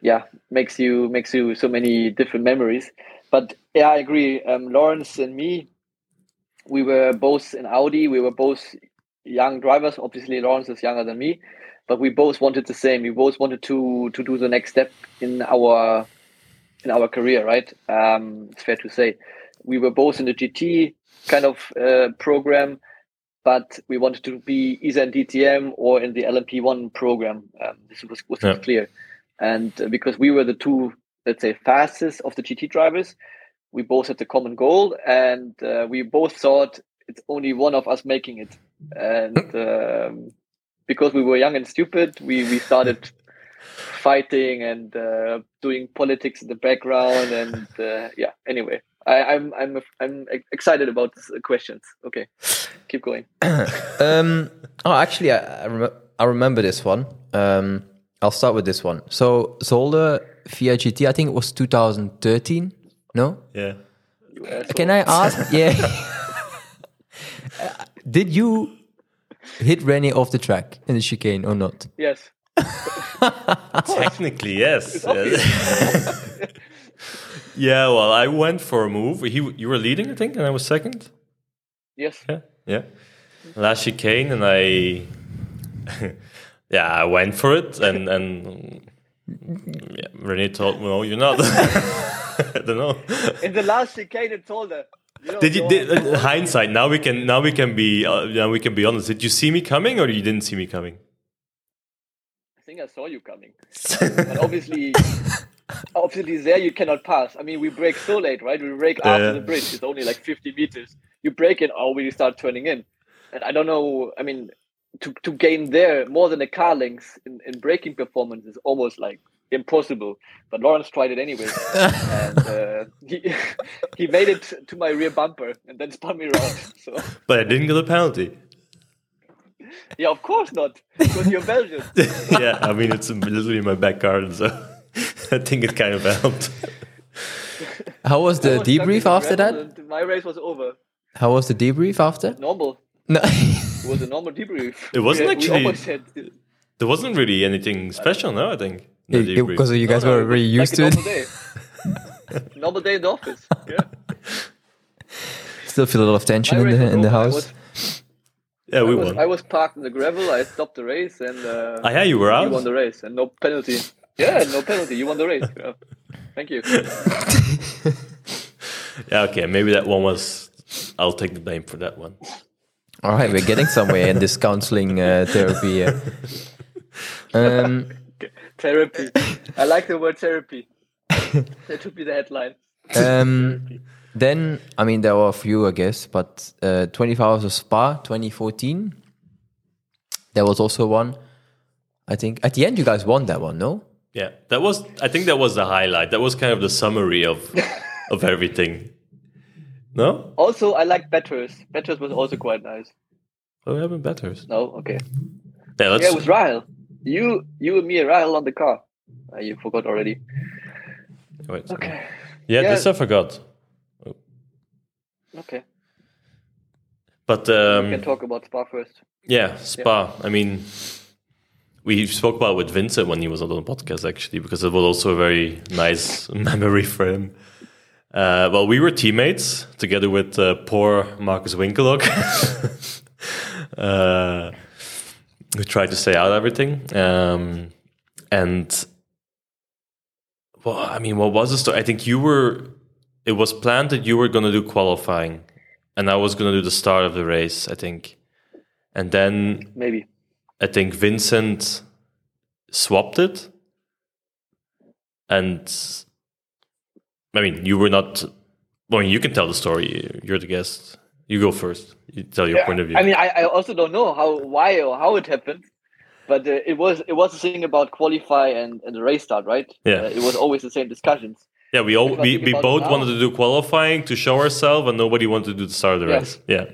yeah, makes you makes you so many different memories. But yeah, I agree. Um, Laurens and me, we were both in Audi. We were both young drivers. Obviously, Laurens is younger than me, but we both wanted the same. We both wanted to to do the next step in our in our career. Right? Um, it's fair to say. We were both in the GT kind of uh, program, but we wanted to be either in DTM or in the LMP1 program. Um, this was was Yeah. clear, and uh, because we were the two, let's say, fastest of the GT drivers, we both had the common goal, and uh, we both thought it's only one of us making it. And <laughs> um, because we were young and stupid, we we started <laughs> fighting and uh, doing politics in the background. And uh, yeah, anyway, I, I'm I'm I'm excited about the questions. Okay, keep going. <coughs> um, oh, actually, I, I, rem- I remember this one. Um, I'll start with this one. So, Zolder FIA GT, I think it was 2013. No? yeah. Can I ask? <laughs> yeah. Did you hit Rene off the track in the chicane or not? Yes. <laughs> Technically, yes. obvious. <laughs> yeah. Well, I went for a move. He, you were leading, I think, and I was second. Yes. Yeah. Yeah. Last chicane, and I. yeah, I went for it, and and. Yeah, Rene told me, "No, you're not." <laughs> I don't know. In the last chicane, it told her. You know, Did you? Did, uh, hindsight. Now we can. Now we can be. Uh, now we can be honest. Did you see me coming, or you didn't see me coming? I think I saw you coming. But obviously, <laughs> obviously there you cannot pass. I mean, we brake so late, right? We brake after Yeah. the bridge. It's only like 50 meters. You brake it, or we start turning in. And I don't know. I mean, to, to gain there more than a car length in, in braking performance is almost like impossible. But Laurens tried it anyway, <laughs> and uh, he <laughs> he made it to my rear bumper and then spun me around. So But I didn't get a penalty. yeah, of course not, because you're Belgian. <laughs> yeah, I mean it's literally my back garden, so I think it kind of helped. How was the was debrief after that? My race was over. How was the debrief after? Normal. No. It was a <laughs> normal debrief. It wasn't we, actually- We had, There wasn't really anything special, no. I think. Because you guys No, no, were it was really used a to it. normal Day. <laughs> normal day in the office. Yeah. <laughs> Still feel a lot of tension in the in the house. was, yeah, I we was, won. I was parked in the gravel. I stopped the race, and uh, ah, yeah, you were out. you won the race, and no penalty. Yeah, no penalty. You won the race. Yeah. Thank you. Yeah, okay, maybe that one was. I'll take the blame for that one. All right, we're getting somewhere in this counseling uh, therapy. Here. Um, Therapy. I like the word therapy. <laughs> that should be the headline. um, then, I mean, there were a few, I guess, but uh, 24 Hours of Spa 2014. There was also one. I think at the end, you guys won that one, no? Yeah, that was. I think that was the highlight. That was kind of the summary of of everything. No, Also, I like Bathurst. Bathurst was also quite nice. oh, we haven't better. No, okay. Yeah. Yeah, it was Rahel. You, you and me, and Rahel on the car. Uh, you forgot already. wait. Okay. Yeah, Yeah. this I forgot. Okay. But um, we um, can talk about Spa first. Yeah, Spa. I mean, we spoke about it with Vincent when he was on the podcast actually, because it was also a very nice <laughs> memory for him. Uh, well, we were teammates together with uh, poor Markus Winkelhock, <laughs> uh, who tried to say out everything. Um, and well, I mean, what was the story? I think you were. It was planned that you were going to do qualifying, and I was going to do the start of the race. I think, and then maybe I think Vincent swapped it, and I mean, you were not. Well, you can tell the story. You're the guest. You go first. You tell your Yeah, point of view. I mean, I, I also don't know how, why, or how it happened, but uh, it was it was a thing about qualify and, and the race start, right? Yeah. Uh, it was always the same discussions. yeah, we all we, we both wanted to do qualifying to show ourselves, and nobody wanted to do the start of the Yeah. race. Yeah,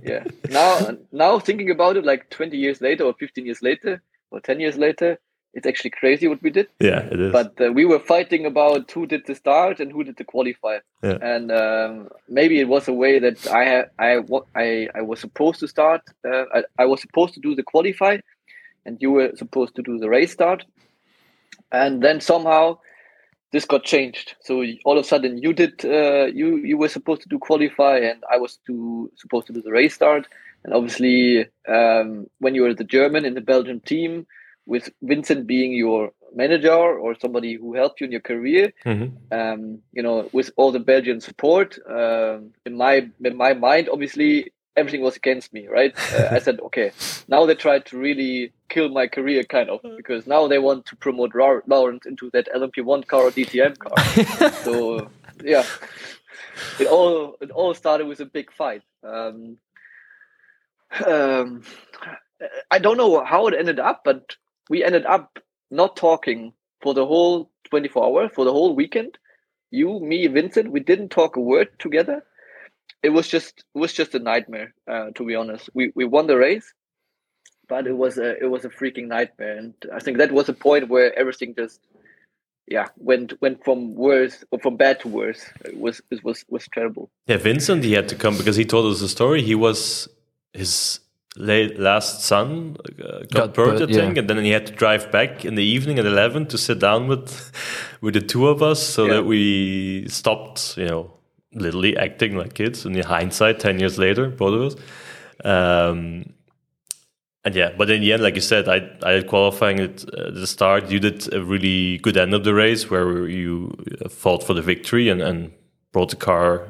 <laughs> Yeah. now now thinking about it, like twenty years later or fifteen years later or ten years later, it's actually crazy what we did. yeah, it is. But uh, we were fighting about who did the start and who did the qualify. Yeah. And um, maybe it was a way that I had I I I was supposed to start. Uh, I, I was supposed to do the qualify, and you were supposed to do the race start. And then somehow this got changed. So all of a sudden you did uh, you you were supposed to do qualify, and I was to supposed to do the race start. And obviously, um, when you were the German in the Belgian team, with Vincent being your manager or somebody who helped you in your career, Mhm. um, you know, with all the Belgian support, um, in my in my mind, obviously everything was against me, right? Uh, I said, <laughs> okay, now they tried to really kill my career, kind of, because now they want to promote Lau- Laurens into that LMP1 car or DTM car. <laughs> so yeah, it all it all started with a big fight. Um, um, I don't know how it ended up, but we ended up not talking for the whole 24 hours, for the whole weekend. You, me, Vincent, we didn't talk a word together. It was just it was just a nightmare, uh, to be honest. We we won the race, but it was a it was a freaking nightmare, and I think that was a point where everything just yeah went went from worse or from bad to worse. It was it was was terrible. yeah, Vincent, he had to come because he told us the story. He was his late last son uh, got, Got I birth, yeah. and then he had to drive back in the evening at eleven to sit down with <laughs> with the two of us, so Yeah. that we stopped, you know, literally acting like kids. In the hindsight, ten years later, both of us. Um, and yeah, but in the end, like you said, I I had qualifying at uh, the start. You did a really good end of the race where you uh, fought for the victory and, and brought the car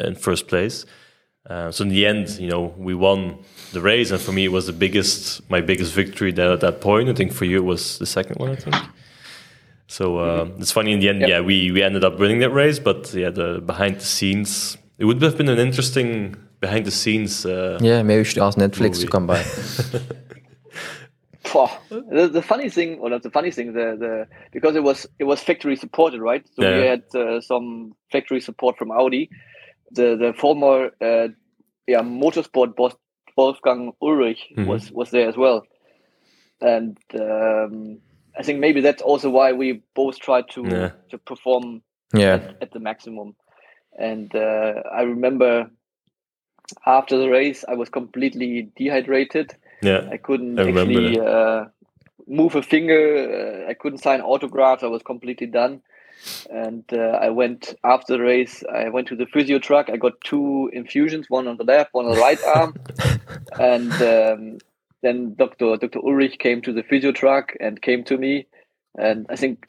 in first place. Uh, so in the end, you know, we won the race, and for me, it was the biggest, my biggest victory there at that point. I think for you, it was the second one. I think. So uh, it's funny in the end. Yep. Yeah, we we ended up winning that race, but yeah, the behind the scenes, it would have been an interesting behind the scenes. Uh, Yeah, maybe we should ask Netflix Movie. to come by. <laughs> The, the funny thing, or not the funny thing, the, the because it was it was factory supported, right? So we had uh, some factory support from Audi. The the former uh, yeah motorsport boss Wolfgang Ullrich Mhm. was was there as well, and um, I think maybe that's also why we both tried to Yeah. to perform Yeah, at, at the maximum. And uh, I remember after the race, I was completely dehydrated. yeah, I couldn't I actually uh, move a finger. Uh, I couldn't sign autographs. I was completely done. And uh, I went after the race. I went to the physio truck. I got two infusions, one on the left, one on the right arm. <laughs> And um, then Dr. Dr. Ullrich came to the physio truck and came to me. And I think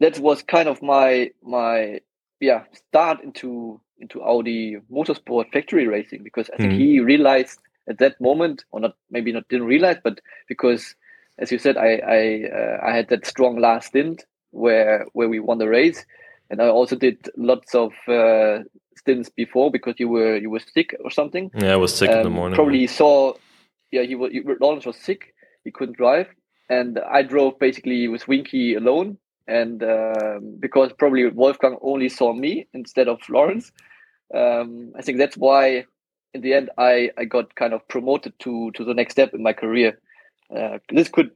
that was kind of my my yeah start into into Audi motorsport factory racing because I think Mhm. he realized at that moment, or not maybe not didn't realize, but because as you said, I I uh, I had that strong last stint where where we won the race, and I also did lots of uh, stints before because you were you were sick or something. yeah. I was sick in the morning. Probably saw, yeah, he was Laurens was sick. He couldn't drive, and I drove basically with Winky alone. And um, because probably Wolfgang only saw me instead of Laurens, um, I think that's why in the end I, I got kind of promoted to to the next step in my career. Uh, this could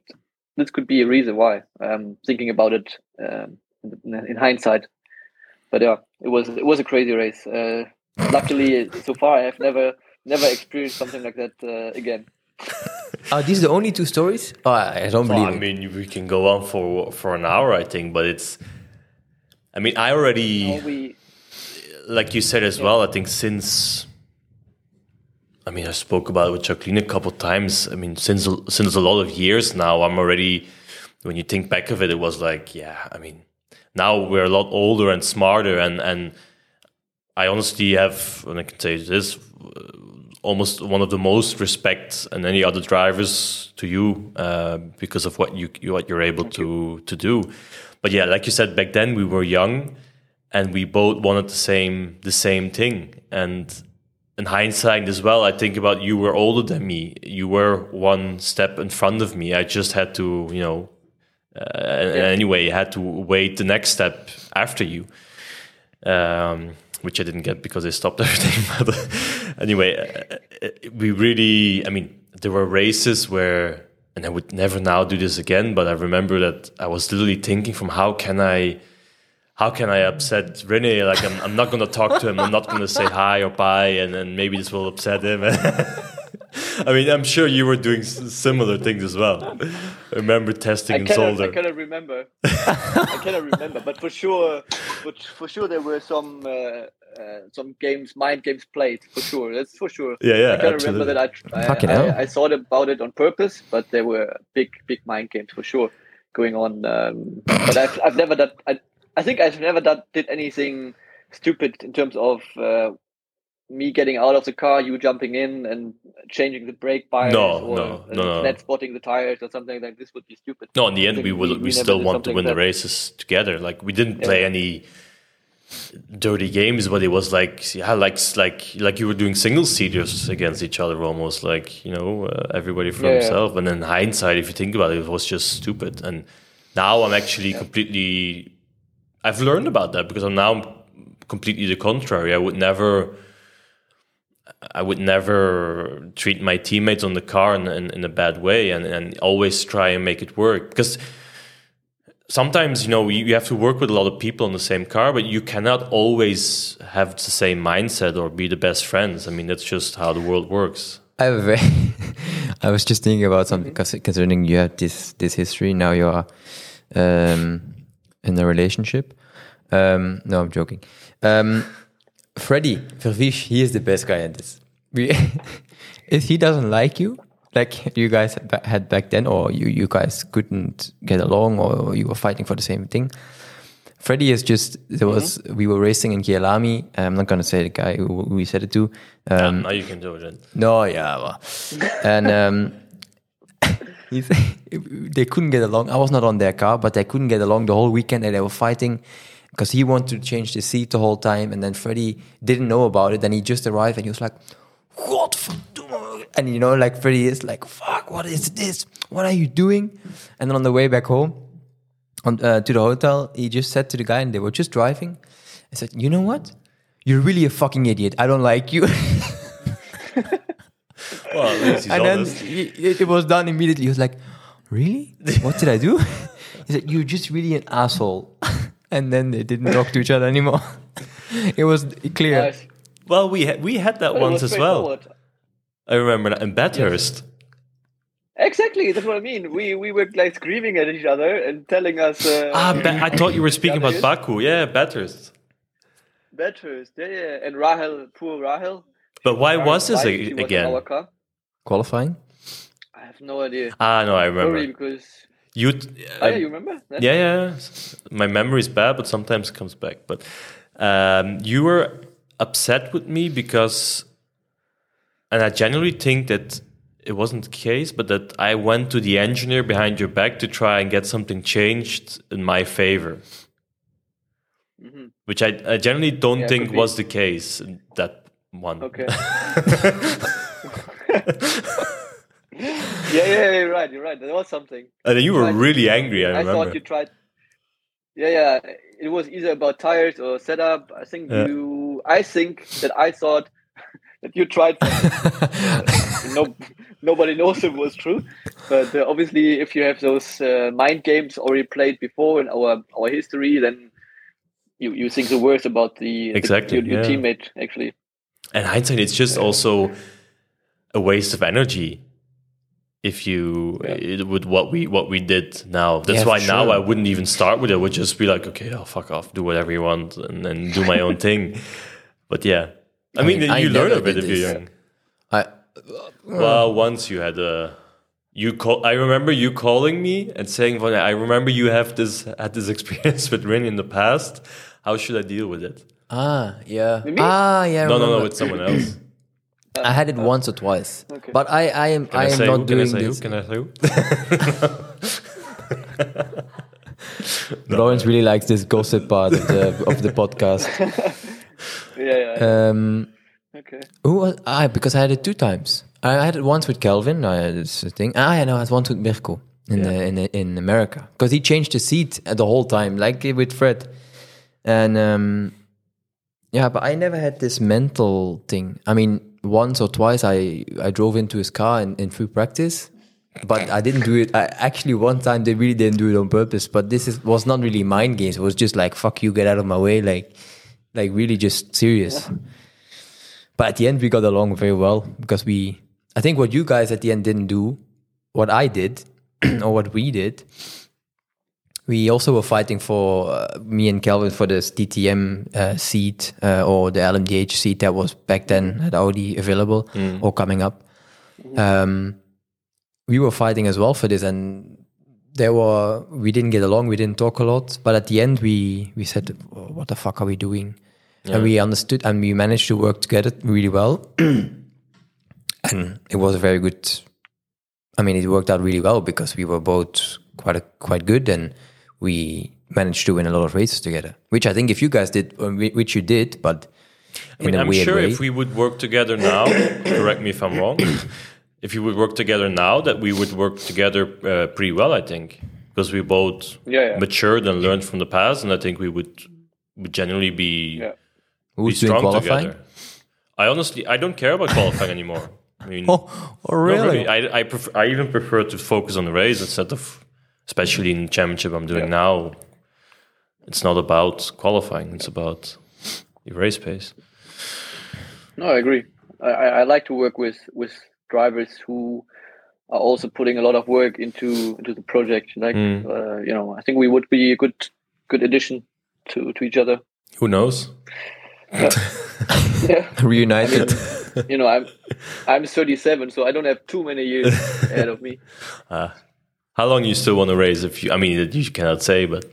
this could be a reason why. Um, thinking about it um, in, in hindsight, but yeah, it was it was a crazy race. Uh, luckily, so far I have never never experienced something like that uh, again. <laughs> Are these the only two stories? Oh, I I don't Well, believe I it. mean, we can go on for for an hour, I think, but it's. I mean, I already. Now we like you said as well, I think since I mean I spoke about it with Jacqueline a couple of times. I mean since since a lot of years now, I'm already when you think back of it, it was like yeah. I mean now we're a lot older and smarter, and and I honestly have, and I can say this, almost one of the most respect and any other drivers to you uh, because of what you what you're able Thank to you. to do. But yeah, like you said back then, we were young, and we both wanted the same the same thing. And in hindsight as well, I think about you were older than me. You were one step in front of me. I just had to, you know, uh, yeah. anyway, had to wait the next step after you. Um, which I didn't get because I stopped <laughs> everything. but anyway, uh, uh, we really, I mean, there were races where, and I would never now do this again, but I remember that I was literally thinking from how can I, how can I upset Rene? Like, I'm, I'm not going to talk to him. I'm not going to say hi or bye, and then maybe this will upset him. <laughs> I mean, I'm sure you were doing similar things as well. I remember testing in Zolder. I cannot remember. I cannot remember, but for sure, but for sure there were some uh, uh, some games, mind games played for sure. That's for sure. Yeah, yeah. I can't remember that I I, I, I, thought about it on purpose, but there were big, big mind games for sure going on. Um, but I've I've never done. I, I think I've never done did anything stupid in terms of uh, me getting out of the car, you jumping in and changing the brake bias, no, or no, no, net spotting the tires or something like this would be stupid. No, in the end, we will. We, we, still want to win the races together. Like we didn't play any dirty games, but it was like yeah, like like like you were doing single seaters against each other, almost like you know uh, everybody for yeah, himself. Yeah. And in hindsight, if you think about it, it was just stupid. And now I'm actually completely. I've learned about that because I'm now completely the contrary. I would never I would never treat my teammates on the car in, in, in, a bad way and, and always try and make it work. Because sometimes, you know, you, have to work with a lot of people on the same car, but you cannot always have the same mindset or be the best friends. I mean, that's just how the world works. I have <laughs> was just thinking about something because concerning you have this this history. Now you are um, in a relationship. Um, no, I'm joking. Um, Freddy Vervisch, he is the best guy at this. We, <laughs> if he doesn't like you, like you guys had back then, or you, you guys couldn't get along, or you were fighting for the same thing. Freddy is just there was mm-hmm. we were racing in Kyalami. I'm not gonna say the guy who, we said it to. Um, now you can do it. No, yeah, well. and um, <laughs> they couldn't get along. I was not on their car, but they couldn't get along the whole weekend, and they were fighting because he wanted to change the seat the whole time, and then Freddie didn't know about it. And he just arrived, and he was like, "What?" For?" And you know, like Freddie is like, "Fuck! What is this? What are you doing?" And then on the way back home, on, uh, to the hotel, he just said to the guy, and they were just driving. I said, "You know what? You're really a fucking idiot. I don't like you." <laughs> well, and then it, it was done immediately. He was like, "Really? What did I do?" he said, "You're just really an asshole." <laughs> and then they didn't talk to each other anymore. <laughs> it was clear. Nice. Well, we had, we had that once as well. Forward. I remember that in Bathurst. Yes. Exactly, that's what I mean. We we were like screaming at each other and telling us. Uh, ah, ba- I thought you were speaking about Baku. Yeah, Bathurst. Bathurst, yeah, yeah, and Rahel, poor Rahel. But why was this a- again? Qualifying. I have no idea. Ah, no, I remember. Probably because you, oh, yeah, you remember? That? Yeah, yeah. My memory is bad, but sometimes it comes back. But um, you were upset with me because, and I genuinely think that it wasn't the case, but that I went to the engineer behind your back to try and get something changed in my favor. Mm-hmm. Which I, I generally don't yeah, think was the case that one. Okay. <laughs> <laughs> yeah, yeah, you're right. You're right. There was something. And you, you were really angry. I, I remember. thought you tried. Yeah, yeah. It was either about tires or setup. I think yeah. you. I think that I thought <laughs> that you tried. <laughs> no, nobody knows if it was true, but uh, obviously, if you have those uh, mind games already played before in our our history, then you you think the worst about the exactly the, your, your yeah. teammate actually. And hindsight, it's just also a waste of energy if you yeah. with what we what we did now. That's yeah, why sure. now I wouldn't even start with it. I would just be like, okay, I'll fuck off, do whatever you want, and then do my own thing. <laughs> But yeah, I, mean, mean, I you learn a bit did if you're young. I, Well, once you had a. You call. I remember you calling me and saying, "I remember you have this had this <laughs> experience with Rin in the past. How should I deal with it?" ah, yeah. me? Ah, yeah. No, no, no, remember. with someone else. <clears throat> I had it once or twice, Okay. but I, I am, Can I I, am say not who? Can I doing say who? this. Can I say who? <laughs> Laurens really likes this gossip part of the of the podcast. <laughs> Yeah, yeah. yeah. Um, okay. who was I? Because I had it two times. I had it once with Kelvin. I had this thing. Ah, I know. I had once with Mirko in the, in the, in America because he changed the seat the whole time, like with Fred. And um, yeah, but I never had this mental thing. I mean, once or twice I I drove into his car in, in free practice, but I didn't do it. I, actually, one time they really didn't do it on purpose. But this is was not really mind games. It was just like fuck you, get out of my way, like like really just serious. But at the end, we got along very well because we. I think what you guys at the end didn't do, what I did, <clears throat> or what we did. We also were fighting for uh, me and Kelvin for this DTM uh, seat uh, or the LMDH seat that was back then at Audi available or coming up. Um, we were fighting as well for this, and there were we didn't get along. We didn't talk a lot, but at the end, we we said, "What the fuck are we doing?" And we understood, and we managed to work together really well. <clears throat> and it was a very good. I mean, it worked out really well because we were both quite a, quite good, and we managed to win a lot of races together. Which I think, if you guys did, uh, which you did, but I mean, in a I'm sure way. if we would work together now, <coughs> correct me if I'm wrong. <coughs> If you would work together now, that we would work together uh, pretty well, I think, because we both Yeah, yeah. matured and learned from the past, and I think we would would generally be Yeah. be who's doing strong qualifying? together. I honestly, I don't care about qualifying anymore. I mean, <laughs> Oh, oh no, really? I, I, prefer, I even prefer to focus on the race instead of, especially in the championship I'm doing now. It's not about qualifying; it's about your race pace. No, I agree. I, I I like to work with with drivers who are also putting a lot of work into into the project. Like, Mm. uh, you know, I think we would be a good good addition to to each other. Who knows? Yeah, <laughs> <laughs> Reunited. you know, I'm I'm 37, so I don't have too many years ahead of me. <laughs> How long you still want to race? If you, I mean, you cannot say, but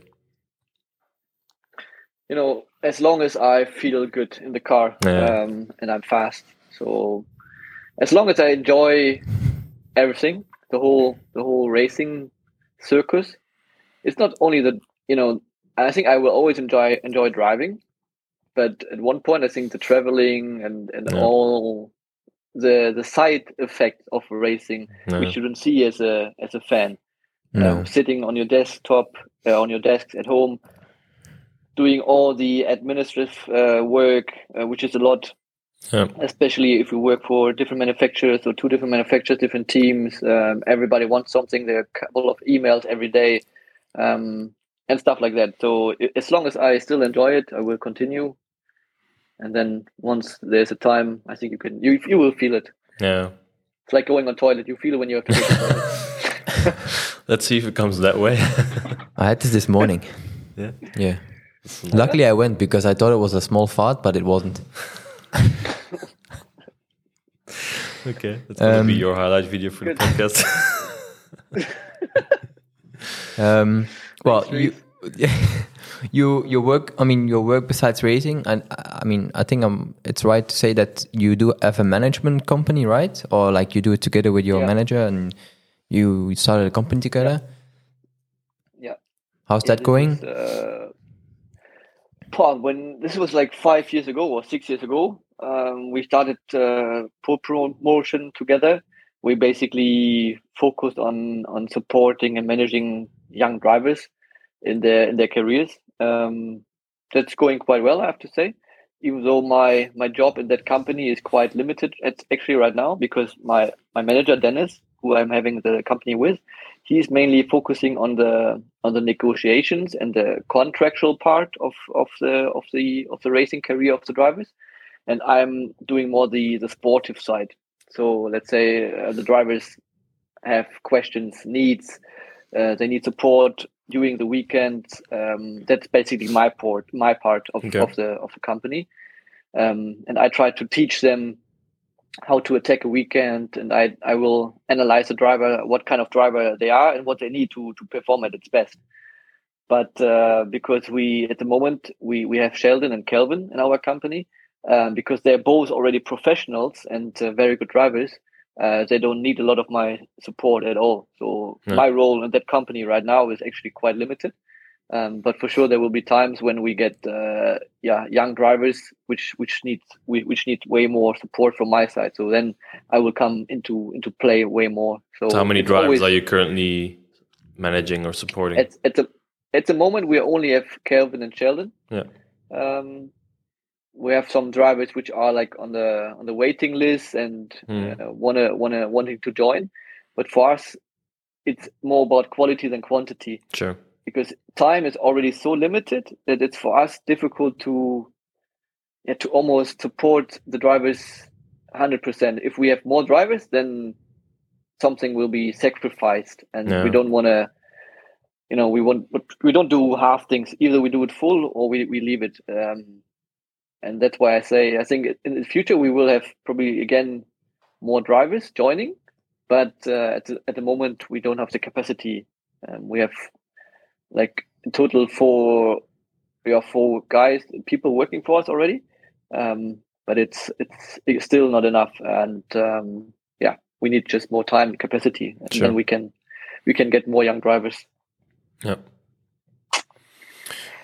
You know, as long as I feel good in the car Yeah. um, and I'm fast. So as long as I enjoy everything, the whole the whole racing circus, it's not only the you know. I think I will always enjoy enjoy driving, but at one point I think the traveling and and Yeah. all the the side effect of racing Yeah. we shouldn't see as a as a fan no. um, sitting on your desktop, uh, on your desks at home, doing all the administrative uh, work, uh, which is a lot, yeah. especially if you work for different manufacturers or two different manufacturers, different teams. Um, everybody wants something. There are a couple of emails every day, um, and stuff like that. So as long as I still enjoy it, I will continue. And then once there's a time, I think you can you you will feel it. yeah. It's like going on toilet. You feel it when you <laughs> <laughs> Let's see if it comes that way. <laughs> I had this this morning. yeah. Yeah. Luckily, I went because I thought it was a small fart, but it wasn't. <laughs> Okay, that's gonna be Um, your highlight video for the podcast. <laughs> Um, well, you, you, your work. I mean, your work besides racing, and I I mean, I think um, it's right to say that you do have a management company, right? Or like you do it together with your Yeah. manager, and you started a company together. Yeah. How's Yeah, that going? is, uh, Paul, when this was like five years ago or six years ago, um, we started uh, promotion together. We basically focused on on supporting and managing young drivers in their in their careers. Um, that's going quite well, I have to say. Even though my my job in that company is quite limited, at actually right now because my my manager Dennis, who I'm having the company with, he's mainly focusing on the on the negotiations and the contractual part of of the of the of the racing career of the drivers. And i'm doing more the the sportive side. So let's say uh, the drivers have questions needs uh, they need support during the weekend. Um, that's basically my part my part of, Okay. of the of the company. Um, and I try to teach them how to attack a weekend, and I I will analyze the driver, what kind of driver they are, and what they need to to perform at its best. But uh, because we at the moment we we have Sheldon and Kelvin in our company, um, because they're both already professionals and uh, very good drivers. Uh, they don't need a lot of my support at all. So Yeah. my role in that company right now is actually quite limited. Um, but for sure, there will be times when we get uh, yeah young drivers which which need we, which need way more support from my side. So then I will come into into play way more. So, So how many drivers always- are you currently managing or supporting? at at the at the moment we only have Kelvin and Sheldon. Yeah. Um, we have some drivers which are like on the on the waiting list and Hmm. uh, wanna wanna wanting to join, but for us, it's more about quality than quantity Sure. Because time is already so limited that it's for us difficult to yeah, to almost support the drivers 100%. If we have more drivers, then something will be sacrificed and we don't want to you know we want we don't do half things. Either we do it full or we, we leave it um, and that's why i say i think in the future we will have probably again more drivers joining but uh, at, the, at the moment we don't have the capacity. Um, we have like in total four we are four guys people working for us already um, but it's it's it's still not enough and um, yeah we need just more time and capacity and Sure. then we can we can get more young drivers Yeah.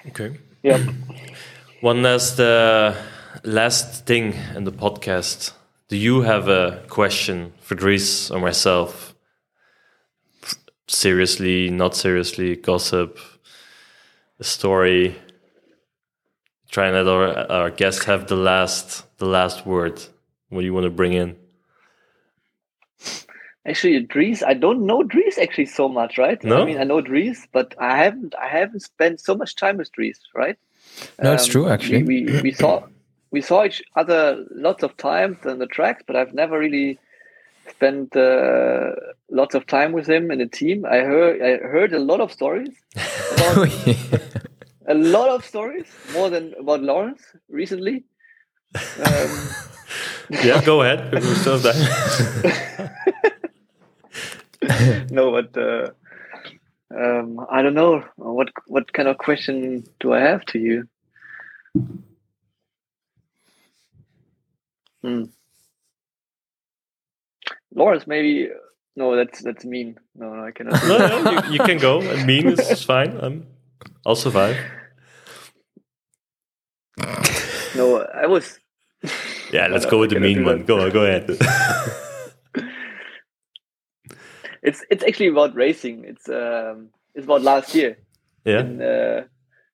Okay. yeah <clears throat> One last uh, last thing in the podcast. Do you have a question for Dries or myself? F- Seriously, not seriously, gossip, a story. Try and let our, our guest have the last the last word. What do you want to bring in? Actually, Dries, I don't know Dries actually so much, right? No? I mean, I know Dries, but I haven't, I haven't spent so much time with Dries, right? No, it's Um, true, actually. We, we, we saw, we saw each other lots of times on the tracks, but I've never really spent uh, lots of time with him in the team. I heard, I heard a lot of stories, <laughs> about, a lot of stories, more than about Laurens recently. Um, <laughs> Yeah, go ahead. We still time. no, but uh, um, I don't know what what kind of question do I have to you? Hmm. Laurens, maybe no. That's that's mean. No, no I cannot. no, no, you, you can go. Mean, it's fine. I'm, I'll survive. no, I was. <laughs> Yeah, let's go with the mean one. Go go ahead. <laughs> It's it's actually about racing. It's um it's about last year. yeah. in, uh,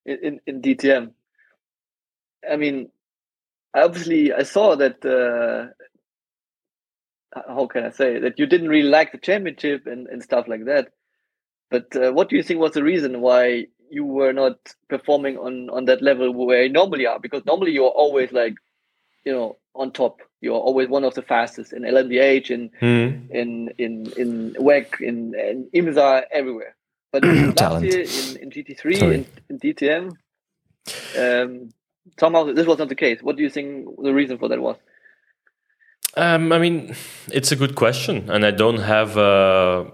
in in DTM. I mean, obviously I saw that. Uh, how can I say that you didn't really like the championship and, and stuff like that. But uh, what do you think was the reason why you were not performing on on that level where you normally are? Because normally you're always like, you know, on top. You're always one of the fastest in LMDH in Hmm. in in in WEC in, in IMSA everywhere. But <clears throat> last year in, in GT3 Sorry. in, in DTM, um, somehow this was not the case. What do you think the reason for that was? Um, I mean, it's a good question, and I don't have a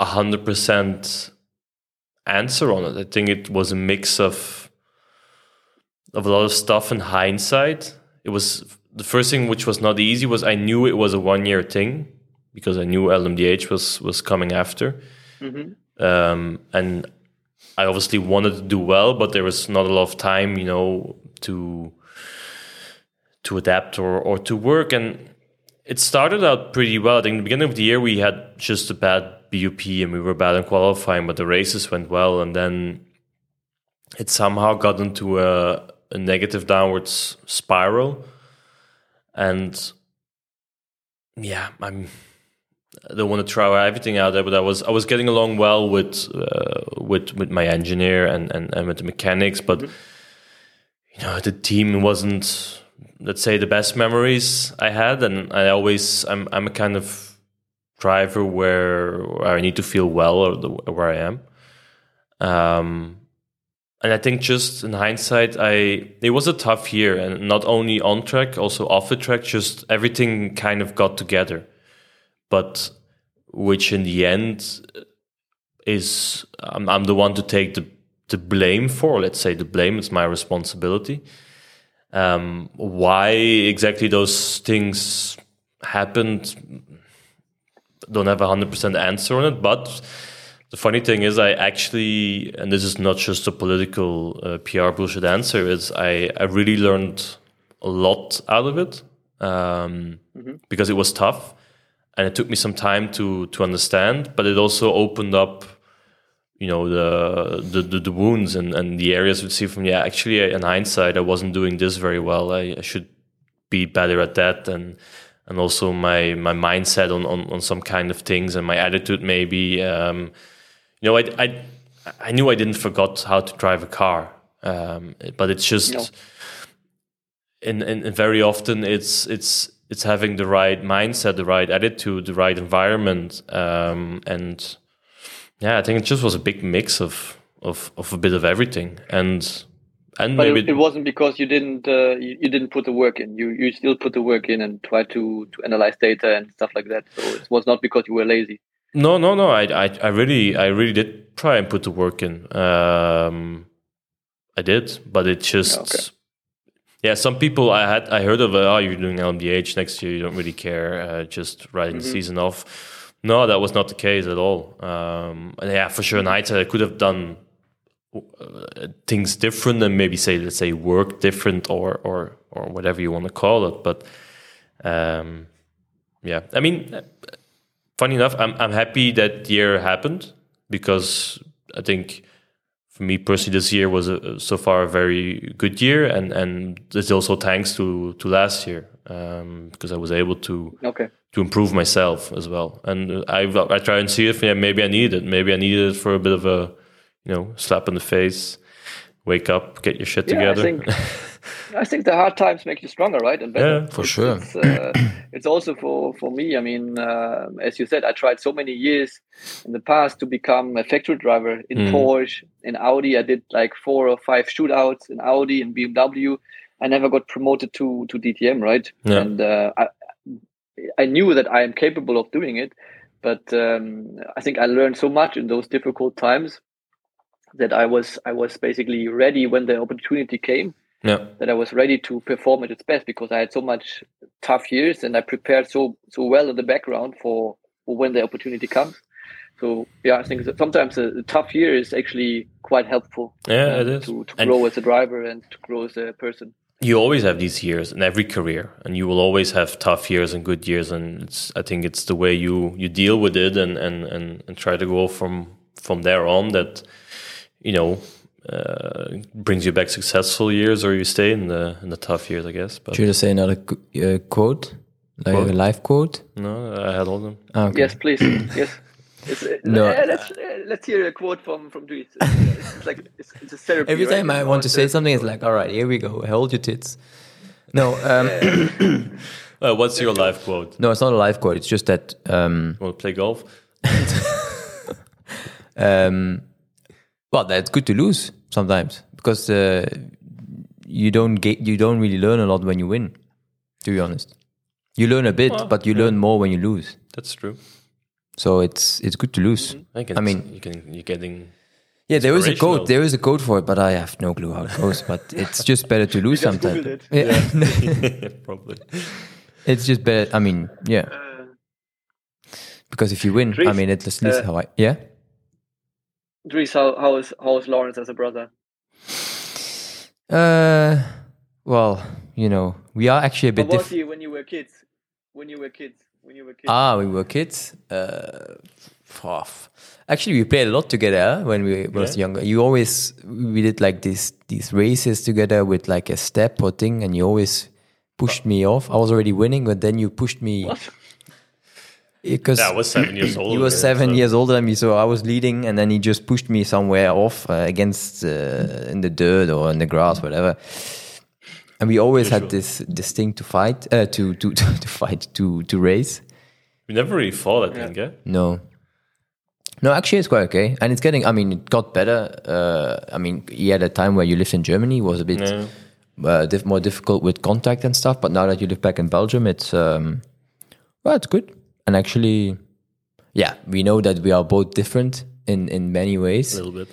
hundred percent answer on it. I think it was a mix of of a lot of stuff in hindsight. It was the first thing which was not easy was I knew it was a one year thing because I knew LMDH was was coming after, hmm um, and I obviously wanted to do well, but there was not a lot of time, you know, to to adapt or, or to work. And it started out pretty well. I think in the beginning of the year we had just a bad BoP and we were bad in qualifying, but the races went well. And then it somehow got into a, a negative downwards spiral. And yeah, I'm. I don't want to throw everything out there, but I was I was getting along well with uh, with with my engineer and, and, and with the mechanics, but you know the team wasn't let's say the best memories I had, and I always I'm I'm a kind of driver where, where I need to feel well or the, where I am. Um, and I think just in hindsight, I it was a tough year, and not only on track, also off the track. Just everything kind of got together, but which in the end is I'm, I'm the one to take the the blame for. Let's say the blame is my responsibility. Um, why exactly those things happened, don't have a hundred percent answer on it, but the funny thing is, I actually, and this is not just a political uh, PR bullshit answer, is I, I really learned a lot out of it um, mm-hmm. because it was tough and it took me some time to to understand, but it also opened up, you know, the the, the, the wounds and, and the areas we see from yeah, actually in hindsight, I wasn't doing this very well. I, I should be better at that and and also my my mindset on, on, on some kind of things and my attitude maybe um, you know, I, I, I knew I didn't forgot how to drive a car, um, but it's just, no. and, and very often it's it's it's having the right mindset, the right attitude, the right environment, um, and yeah, I think it just was a big mix of of of a bit of everything, and and but maybe it, wasn't because you didn't uh, you, you, didn't put the work in. You you still put the work in and try to to analyze data and stuff like that. So it was not because you were lazy. No, no, no. I, I, I really, I really did try and put the work in. Um, I did, but it just, okay. yeah. Some people I had, I heard of, uh, oh, you're doing LMDH next year. You don't really care. Uh, just writing mm-hmm. the season off. No, that was not the case at all. Um, yeah, for sure. Nights I could have done uh, things different and maybe say, let's say, work different or or or whatever you want to call it. But um, yeah, I mean funny enough, I'm I'm happy that year happened because I think for me personally, this year was a, so far a very good year, and and it's also thanks to to last year um, because I was able to okay. to improve myself as well. And I I try and see if yeah, maybe I need it, maybe I needed it for a bit of a you know slap in the face, wake up, get your shit yeah, together. <laughs> I think the hard times make you stronger, right? And better. Yeah, for it's, sure. It's, uh, <clears throat> it's, also for for me. I mean, uh, as you said, I tried so many years in the past to become a factory driver in mm. Porsche, in Audi. I did like four or five shootouts in Audi and BMW. I never got promoted to to DTM, right? Yeah. And uh, I I knew that I am capable of doing it, but um, I think I learned so much in those difficult times that I was I was basically ready when the opportunity came yeah. that I was ready to perform at its best because I had so much tough years and I prepared so so well in the background for, for when the opportunity comes. So yeah, I think sometimes a, a tough year is actually quite helpful. Yeah, um, it is to, to grow as a driver and to grow as a person. You always have these years in every career, and you will always have tough years and good years. And it's I think it's the way you you deal with it and and and, and try to go from from there on that you know uh, brings you back successful years, or you stay in the in the tough years, I guess. But should I say another uh, quote, like quote? a life quote? No, I had all of them. Ah, okay. Yes, please. <coughs> yes. It's, uh, no. Uh, let's, uh, let's hear a quote from from Dries. It's, it's, like it's, it's a therapy. Every right? time I want to say something, it's like, all right, here we go. Hold your tits. No. Um, <coughs> uh, what's your life quote? No, it's not a life quote. It's just that. Um, want to play golf? <laughs> um, well, that's good to lose sometimes because uh, you don't get you don't really learn a lot when you win. To be honest, you learn a bit, well, but you yeah. learn more when you lose. That's true. So it's it's good to lose. Mm-hmm. I, I mean, you can you're getting. Yeah, there is a code. There is a code for it, but I have no clue how it goes. But <laughs> it's just better to lose sometimes. Yeah, yeah. <laughs> <laughs> probably. It's just better. I mean, yeah. Uh, because if you win, I mean, it's at least uh, how I. Yeah. Dries, how how is how is Laurens as a brother? Uh, well, you know, we are actually a bit. How was he when you were kids? When you were kids? When you were kids? Ah, we were kids. Uh, actually, we played a lot together when we yeah. was younger. You always we did like these these races together with like a step or thing, and you always pushed me off. I was already winning, but then you pushed me. What? <laughs> because yeah, I was seven years <clears throat> old. He was seven so. years older than me, so I was leading, and then he just pushed me somewhere off uh, against uh, in the dirt or in the grass, whatever. And we always had this this thing to fight, uh, to, to <laughs> to fight, to to race. We never really fought, I think. Yeah. No. No, actually, it's quite okay, and it's getting. I mean, it got better. Uh, I mean, he had a time where you lived in Germany was a bit Yeah. uh, diff- more difficult with contact and stuff. But now that you live back in Belgium, it's um, well, it's good. And actually, yeah, we know that we are both different in in many ways. A little bit.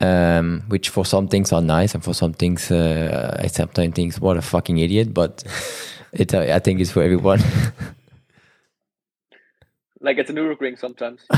Um, which for some things are nice, and for some things, uh, I sometimes think, what a fucking idiot. But <laughs> it, uh, I think it's for everyone. <laughs> Like at the Nurburgring sometimes. <laughs>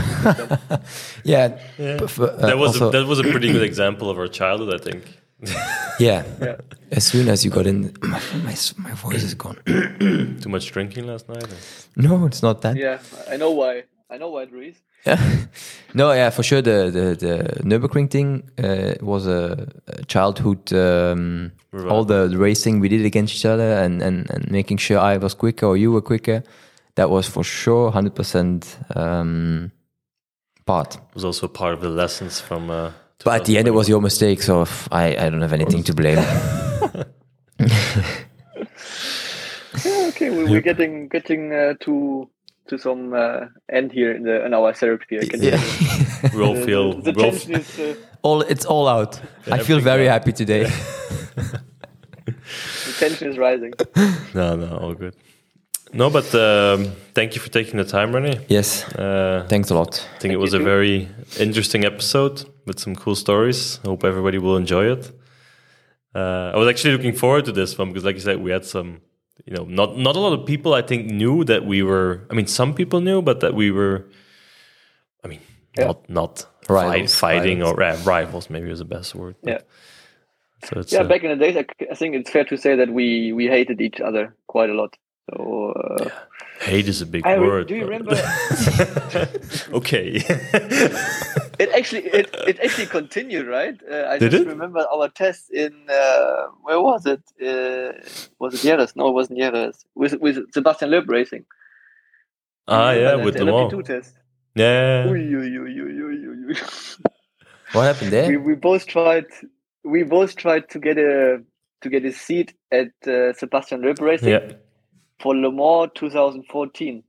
yeah, Yeah. but for- uh, that was also- a, that was a pretty good example of our childhood, I think. <laughs> yeah. yeah. As soon as you got in, my my, my voice is gone. Too much drinking last night. or- No, it's not that. Yeah. I know why. I know why, Dries. Yeah. <laughs> no, yeah, for sure. The the the Nurburgring thing uh, was a, a childhood. Um, Right. all the, the racing we did against each other, and, and and making sure I was quicker or you were quicker. That was for sure hundred percent um, part. was also part of the lessons from. Uh, But at the end, it was your mistake, so I I don't have anything to blame. Yeah, okay, we, we're getting getting uh, to to some uh, end here in the in our therapy. I can yeah. <laughs> we all feel. the, the we tension is uh, <laughs> all it's all out. I feel very out. happy today. <laughs> the tension is rising. no, no, all good. No, but um, thank you for taking the time, Rene. yes, Uh, thanks a lot. I think it was a too. very interesting episode with some cool stories. I hope everybody will enjoy it. Uh, I was actually looking forward to this one because, like you said, we had some, you know, not not a lot of people I think knew that we were. I mean, some people knew, but that we were. I mean, Yeah. not not Rivals, fight, fighting rivals. or uh, rivals. Maybe was the best word. but- Yeah. So it's Yeah, uh, back in the days, I think it's fair to say that we we hated each other quite a lot. So uh, hate is a big I word. do you remember? <laughs> okay. <laughs> it actually it, it actually continued, right? Uh, I Did just it? remember our test in uh, where was it? Uh, was it Jerez? No, it wasn't Jerez. With with Sébastien Loeb racing. ah, yeah, with the them all. LMP2 test. Yeah. What happened there? we we both tried we both tried to get a to get a seat at uh, Sébastien Loeb racing Yeah. For Le Mans 2014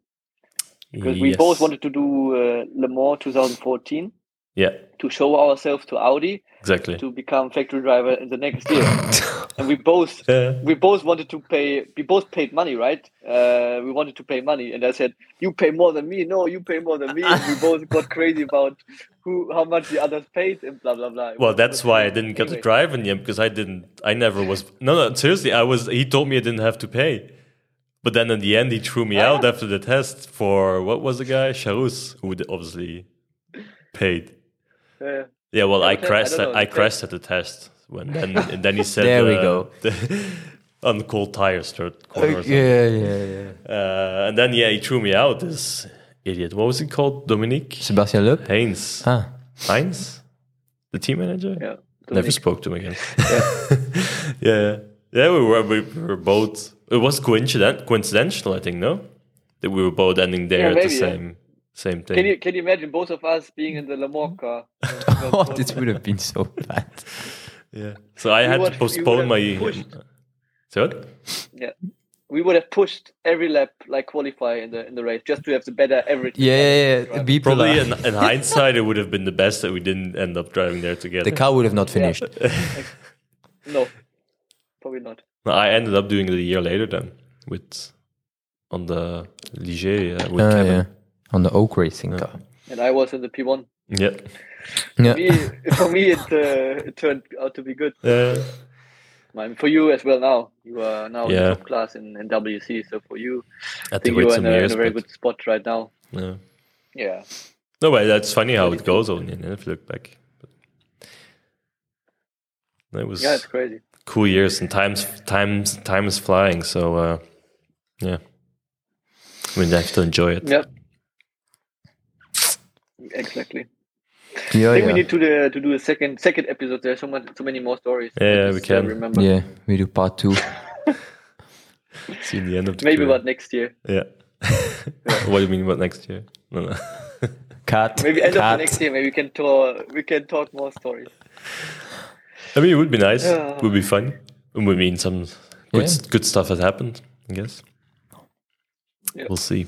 because we both wanted to do uh, Le Mans 2014 Yeah, to show ourselves to Audi exactly. to become factory driver in the next year. <laughs> and we both Yeah. we both wanted to pay we both paid money right uh, we wanted to pay money and i said you pay more than me no you pay more than me we <laughs> both got crazy about who how much the others paid and blah blah blah Well, that's why I didn't get to drive in the end because I didn't. I never was. No, no, seriously. I was. He told me I didn't have to pay, but then in the end, he threw me Ah, out after the test for what was the guy Charus who would obviously paid. Uh, Yeah, well, I but I- I crashed. at, I the crashed at the test when then <laughs> and then he said, There we uh, go. <laughs> on cold tires, third corner. or something. yeah, yeah, yeah. Uh, and then yeah, he threw me out. This idiot. What was he called? Dominique Sébastien Loeb. Heintz. Ah, Heintz, the team manager. yeah Never spoke to him again. <laughs> yeah, yeah, we were we were both. It was coincident, coincidental, I think. No, that we were both ending there Yeah, at maybe, the yeah. same same thing. can you can you imagine both of us being in the Le Mans car oh, this would have been so bad. yeah. So I had would- to postpone my. have pushed. So what? yeah we would have pushed every lap like qualify in the in the race just to have the better average Yeah, yeah, yeah. Be Probably in, in hindsight, it would have been the best that we didn't end up driving there together. The car would have not finished. <laughs> no probably not No, I ended up doing it a year later then with on the Ligier uh, with Kevin. yeah. On the Oak Racing car. and i was in the p1 Yeah. Yeah. me, <laughs> for me it uh, it turned out to be good Yeah. Mine, for you as well now you are now in Yeah. top class in, in WEC so for you I i think you are some in a, in a very good spot right now yeah. yeah No, but that's funny how it goes only and if you look back. But it was yeah it's crazy cool years and times times time is flying, so uh, yeah. We have to enjoy it. Yep. Exactly. Yeah, I think yeah. we need to the, to do a second second episode. There's so much, so many more stories. Yeah, yeah, we uh, can. remember. Yeah, we do part two. <laughs> See in the end of the Maybe career. about next year. Yeah. <laughs> what do you mean about next year? No, no. Cut. Maybe end of cut. the next year. Maybe we can talk. We can talk more stories. I mean, it would be nice. Yeah. It would be fun. It would mean some good, Yeah. good stuff has happened, I guess. Yeah. We'll see.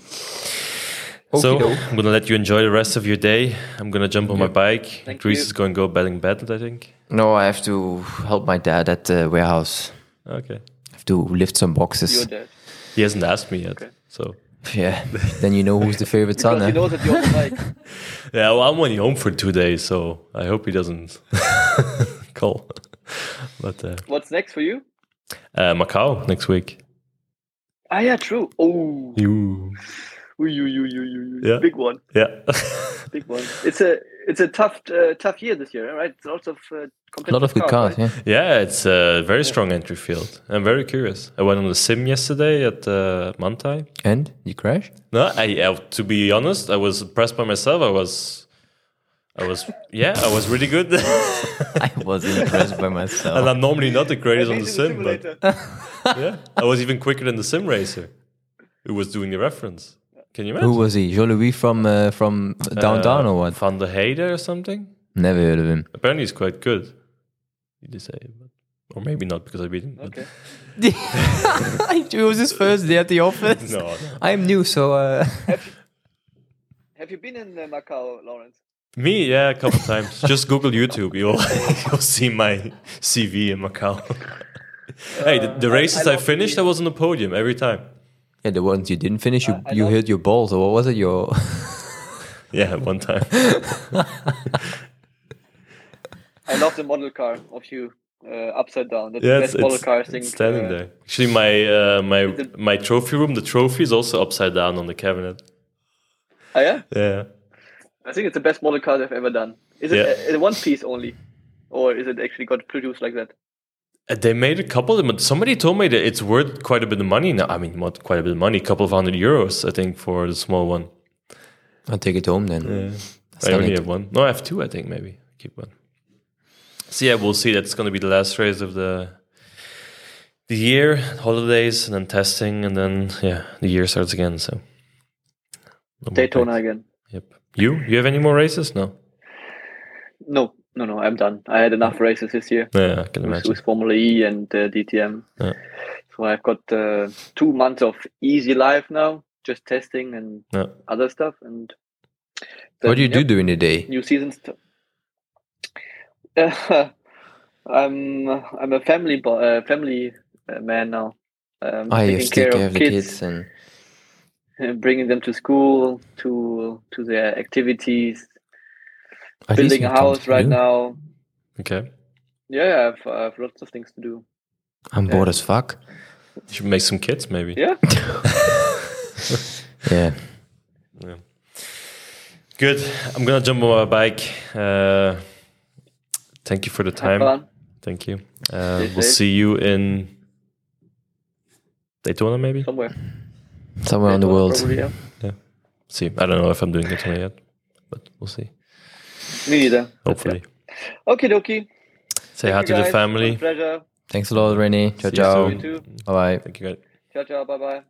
So Okie-doke. I'm gonna let you enjoy the rest of your day. I'm gonna jump on my bike. Thank Greece you. is going to go bed in I think. No, I have to help my dad at the warehouse. Okay. I have to lift some boxes. You're dead. He hasn't asked me yet. Okay. So Yeah. then you know who's the favorite son. Because he eh? that you're on <laughs> yeah, well, I'm only home for two days, so I hope he doesn't <laughs> call. But uh, What's next for you? uh, Macau next week. Ah, yeah, true. Oh, You. Ooh, you, you, you, you, you. Yeah. big one, Yeah. <laughs> big one. It's a, it's a tough, uh, tough year this year, right? It's lots of uh, A lot of good cars, right? yeah. yeah, it's a very strong entry field. I'm very curious. I went on the sim yesterday at uh, Manthey. And you crash? No, I, uh, to be honest, I was impressed by myself. I was, I was, yeah, I was really good. <laughs> I was impressed by myself. and. I'm normally not the greatest on the Amazing sim, but yeah, I was even quicker than the sim racer, who was doing the reference. Can you imagine? Who was he? Jean Louis from uh, from downtown Uh, or what? Van der Heide or something? Never heard of him. Apparently, he's quite good. He did say, but, or maybe not because I beat him. but- Okay. <laughs> it was his first day at the office. No, no. <laughs> I'm new, so uh, Have you been in uh, Macau, Laurens? Me, yeah, a couple times. <laughs> Just Google YouTube. You'll you'll see my CV in Macau. hey, the, the Uh, I- races I I, finished, the- I was on the podium every time. Yeah, the ones you didn't finish, you I- I you hit your balls, or what was it? Your <laughs> Yeah, one time. <laughs> I love the model car of you uh, upside down. That's yeah, the it's, best model car I it's think. standing uh, there. Actually, my uh, my it- my trophy room, the trophy is also upside down on the cabinet. Oh yeah, Yeah. I think it's the best model car I've ever done. Is it Yeah. a, a one piece only, or is it actually got produced like that? They made a couple of them. Somebody told me that it's worth quite a bit of money now. I mean, not quite a bit of money, a couple of hundred euros, I think, for the small one. I'll take it home then. Yeah. I only it. have one. No, I have two, I think, maybe. Keep one. So yeah, we'll see. That's going to be the last race of the the year, holidays, and then testing, and then yeah, the year starts again. So No Daytona again. Yep. You? You have any more races? No. No, no, no. I'm done. I had enough races this year Yeah, I can with, imagine. with Formula E and uh, DTM. Yeah. So I've got uh, two months of easy life now, just testing and Yeah. other stuff. And What do you then, do during the day? New seasons. <laughs> T- I'm I'm a family bo- uh, family uh, man now. Um, Ah, you taking care of kids, kids and uh, bringing them to school, to to their activities, at least building a house right do. now. Okay. Yeah, I have, I have lots of things to do. I'm bored as fuck. You should make some kids, maybe. <laughs> Yeah. Yeah. Good. I'm gonna jump on my bike. Uh, thank you for the Have time. fun. Thank you. Uh, we'll safe. see you in Daytona, maybe. Somewhere. Somewhere in the world. Probably, yeah. See, I don't know if I'm doing Daytona yet, but we'll see. Me neither. Hopefully. Okay, dokie. Say hi to the family. Pleasure. Thanks a lot, Rene. Ciao, See ciao. You too. Bye bye. Thank you, guys. Ciao, ciao. Bye, bye.